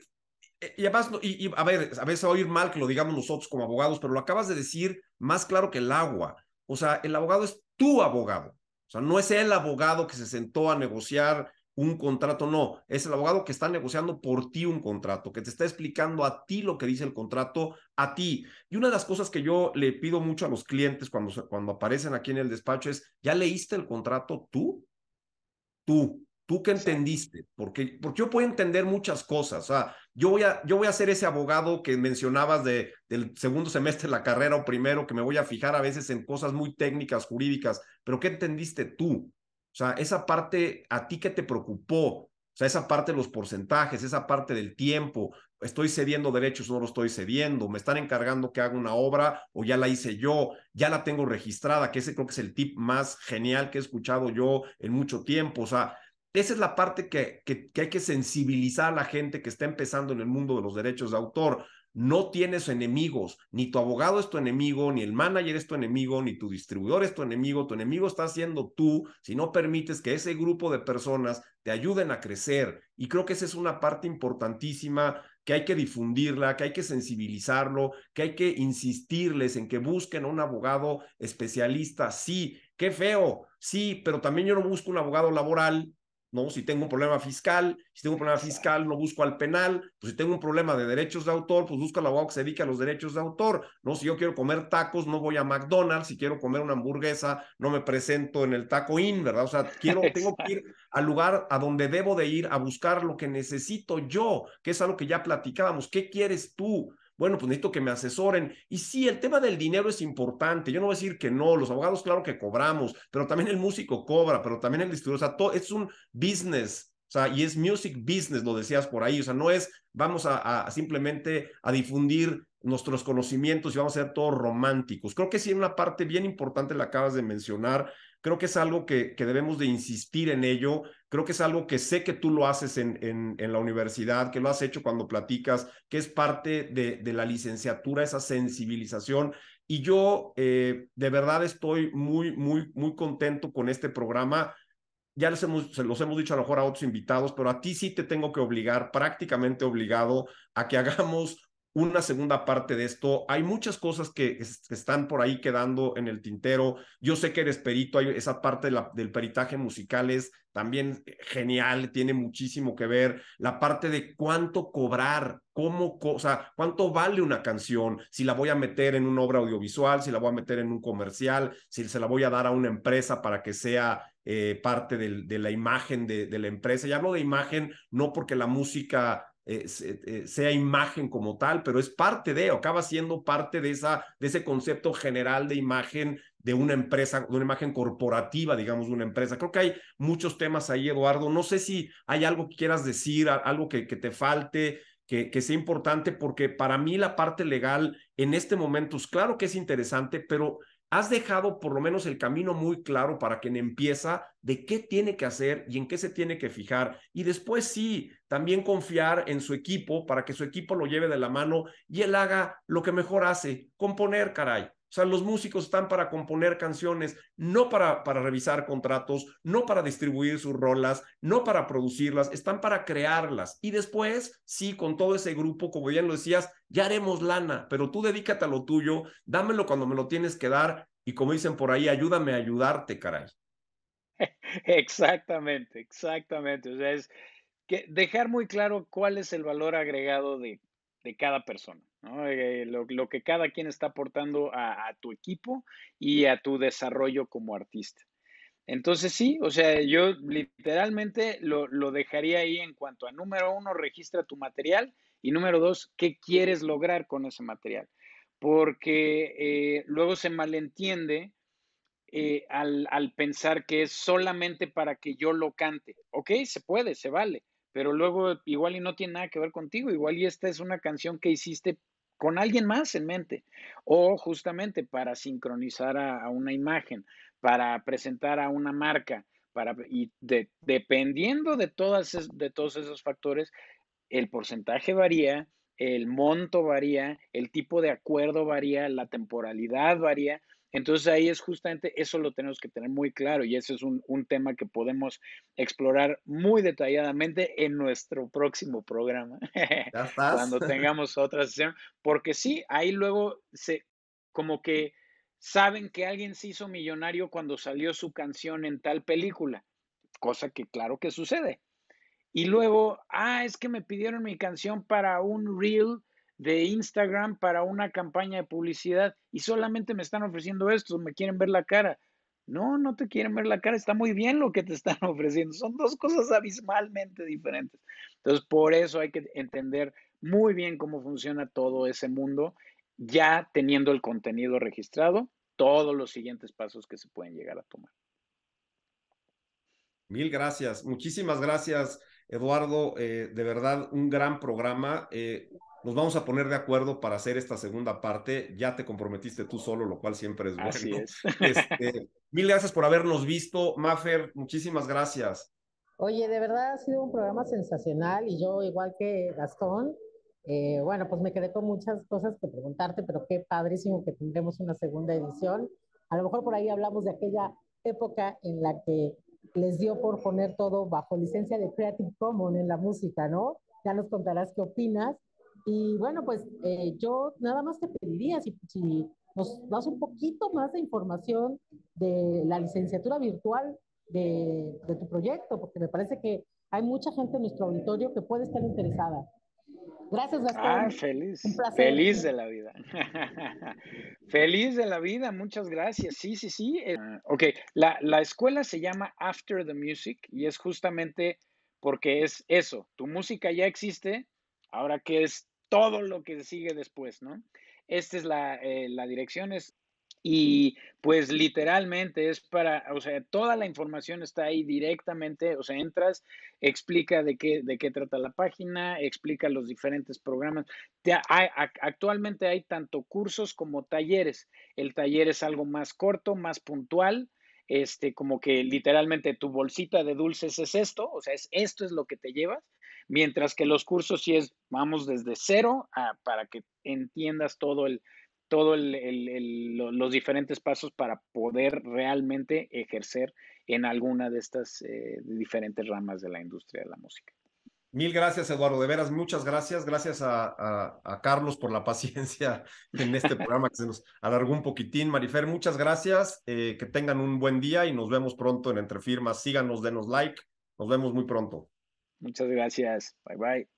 [SPEAKER 3] eh, y además, y, a ver, a veces va a oír mal que lo digamos nosotros como abogados, pero lo acabas de decir más claro que el agua. O sea, el abogado es tu abogado. O sea, no es el abogado que se sentó a negociar un contrato, no, es el abogado que está negociando por ti un contrato, que te está explicando a ti lo que dice el contrato, a ti. Y una de las cosas que yo le pido mucho a los clientes cuando, cuando aparecen aquí en el despacho es, ¿ya leíste el contrato tú? Tú, tú que entendiste, porque, porque yo puedo entender muchas cosas, o sea, yo voy a, yo voy a ser ese abogado que mencionabas de, del segundo semestre de la carrera o primero, que me voy a fijar a veces en cosas muy técnicas, jurídicas, pero ¿qué entendiste tú? O sea, esa parte a ti que te preocupó, o sea, esa parte de los porcentajes, esa parte del tiempo, estoy cediendo derechos no lo estoy cediendo, me están encargando que haga una obra o ya la hice yo, ya la tengo registrada, que ese creo que es el tip más genial que he escuchado yo en mucho tiempo. O sea, esa es la parte que, que, que hay que sensibilizar a la gente que está empezando en el mundo de los derechos de autor no tienes enemigos, ni tu abogado es tu enemigo, ni el manager es tu enemigo, ni tu distribuidor es tu enemigo, tu enemigo está siendo tú si no permites que ese grupo de personas te ayuden a crecer. Y creo que esa es una parte importantísima que hay que difundirla, que hay que sensibilizarlo, que hay que insistirles en que busquen a un abogado especialista. Sí, qué feo, sí, pero también yo no busco un abogado laboral ¿no? Si tengo un problema fiscal, si tengo un problema fiscal, no busco al penal, pues si tengo un problema de derechos de autor, pues busco al abogado que se dedique a los derechos de autor, ¿no? Si yo quiero comer tacos, no voy a McDonald's, si quiero comer una hamburguesa, no me presento en el Taco Inn, ¿verdad? O sea, quiero, tengo que ir al lugar a donde debo de ir a buscar lo que necesito yo, que es algo que ya platicábamos, ¿qué quieres tú? Bueno, pues necesito que me asesoren. Y sí, el tema del dinero es importante. Yo no voy a decir que no, los abogados claro que cobramos, pero también el músico cobra, pero también el distribuidor, o sea, todo, es un business. O sea, y es music business, lo decías por ahí. O sea, no es vamos a, simplemente a difundir nuestros conocimientos y vamos a ser todos románticos. Creo que sí, una parte bien importante la acabas de mencionar. Creo que es algo que, que, debemos de insistir en ello. Creo que es algo que sé que tú lo haces en, en, la universidad, que lo has hecho cuando platicas, que es parte de, de la licenciatura, esa sensibilización. Y yo eh, de verdad estoy muy, muy, muy contento con este programa. Ya les hemos, se los hemos dicho a lo mejor a otros invitados, pero a ti sí te tengo que obligar, prácticamente obligado, a que hagamos una segunda parte de esto. Hay muchas cosas que, están por ahí quedando en el tintero. Yo sé que eres perito, hay esa parte del peritaje musical es también genial, tiene muchísimo que ver. La parte de cuánto cobrar, cómo, o cuánto vale una canción, si la voy a meter en una obra audiovisual, si la voy a meter en un comercial, si se la voy a dar a una empresa para que sea eh, parte de la imagen de la empresa. Y hablo de imagen no porque la música eh, eh, sea imagen como tal, pero es parte de, o acaba siendo parte de, esa, de ese concepto general de imagen de una empresa, de una imagen corporativa, digamos, de una empresa. Creo que hay muchos temas ahí, Eduardo. No sé si hay algo que quieras decir, algo que, te falte. Que, que, sea importante porque para mí la parte legal en este momento es claro que es interesante, pero has dejado por lo menos el camino muy claro para quien empieza de qué tiene que hacer y en qué se tiene que fijar. Y después sí, también confiar en su equipo para que su equipo lo lleve de la mano y él haga lo que mejor hace, componer, caray. O sea, los músicos están para componer canciones, no para, para revisar contratos, no para distribuir sus rolas, no para producirlas, están para crearlas. Y después, sí, con todo ese grupo, como bien lo decías, ya haremos lana, pero tú dedícate a lo tuyo, dámelo cuando me lo tienes que dar y como dicen por ahí, ayúdame a ayudarte, caray.
[SPEAKER 4] Exactamente, exactamente. O sea, es que dejar muy claro cuál es el valor agregado de, de cada persona. Eh, lo, que cada quien está aportando a, tu equipo y a tu desarrollo como artista. Entonces sí, o sea, yo literalmente lo, dejaría ahí en cuanto a número uno, registra tu material y número dos, ¿qué quieres lograr con ese material? Porque eh, luego se malentiende eh, al, al, pensar que es solamente para que yo lo cante. Ok, se puede, se vale, pero luego igual y no tiene nada que ver contigo, igual y esta es una canción que hiciste con alguien más en mente o justamente para sincronizar a, una imagen, para presentar a una marca, para, y dependiendo de, todas, de todos esos factores, el porcentaje varía, el monto varía, el tipo de acuerdo varía, la temporalidad varía. Entonces ahí es justamente eso lo tenemos que tener muy claro y ese es un, tema que podemos explorar muy detalladamente en nuestro próximo programa, cuando tengamos otra sesión, porque sí, ahí luego se, como que saben que alguien se hizo millonario cuando salió su canción en tal película, cosa que claro que sucede. Y luego, ah, es que me pidieron mi canción para un reel de Instagram para una campaña de publicidad y solamente me están ofreciendo esto, me quieren ver la cara. No, no te quieren ver la cara, está muy bien lo que te están ofreciendo. Son dos cosas abismalmente diferentes. Entonces, por eso hay que entender muy bien cómo funciona todo ese mundo, ya teniendo el contenido registrado, todos los siguientes pasos que se pueden llegar a tomar.
[SPEAKER 3] Mil gracias, muchísimas gracias, Eduardo. Eh, de verdad, un gran programa. Eh, nos vamos a poner de acuerdo para hacer esta segunda parte. Ya te comprometiste tú solo, lo cual siempre es bueno.
[SPEAKER 4] Así es.
[SPEAKER 3] Este, mil gracias por habernos visto. Mafer, muchísimas gracias.
[SPEAKER 2] Oye, de verdad ha sido un programa sensacional y yo, igual que Gastón, eh, bueno, pues me quedé con muchas cosas que preguntarte, pero qué padrísimo que tendremos una segunda edición. A lo mejor por ahí hablamos de aquella época en la que les dio por poner todo bajo licencia de Creative Commons en la música, ¿no? Ya nos contarás qué opinas. Y bueno, pues eh, yo nada más te pediría si, si, nos das un poquito más de información de la licenciatura virtual de, de, tu proyecto, porque me parece que hay mucha gente en nuestro auditorio que puede estar interesada. Gracias, Gastón.
[SPEAKER 4] Ah, feliz. Un placer. Feliz de la vida. feliz de la vida, muchas gracias. Sí, sí, sí. Eh, ok, la, la escuela se llama After the Music y es justamente porque es eso, tu música ya existe, ahora que es todo lo que sigue después, ¿no? Esta es la, eh, la dirección, es, y pues literalmente es para, o sea, toda la información está ahí directamente, o sea, entras, explica de qué, de qué trata la página, explica los diferentes programas. actualmente hay tanto cursos como talleres. El taller es algo más corto, más puntual, este, como que literalmente tu bolsita de dulces es esto, o sea, es, esto es lo que te llevas, mientras que los cursos sí es, vamos desde cero para que entiendas todo el, todo los diferentes pasos para poder realmente ejercer en alguna de estas eh, diferentes ramas de la industria de la música.
[SPEAKER 3] Mil gracias, Eduardo. De veras, muchas gracias. Gracias a, a, Carlos por la paciencia en este programa que se nos alargó un poquitín. Marifer, muchas gracias. Eh, que tengan un buen día y nos vemos pronto en Entre Firmas. Síganos, denos like. Nos vemos muy pronto.
[SPEAKER 4] Muchas gracias. Bye bye.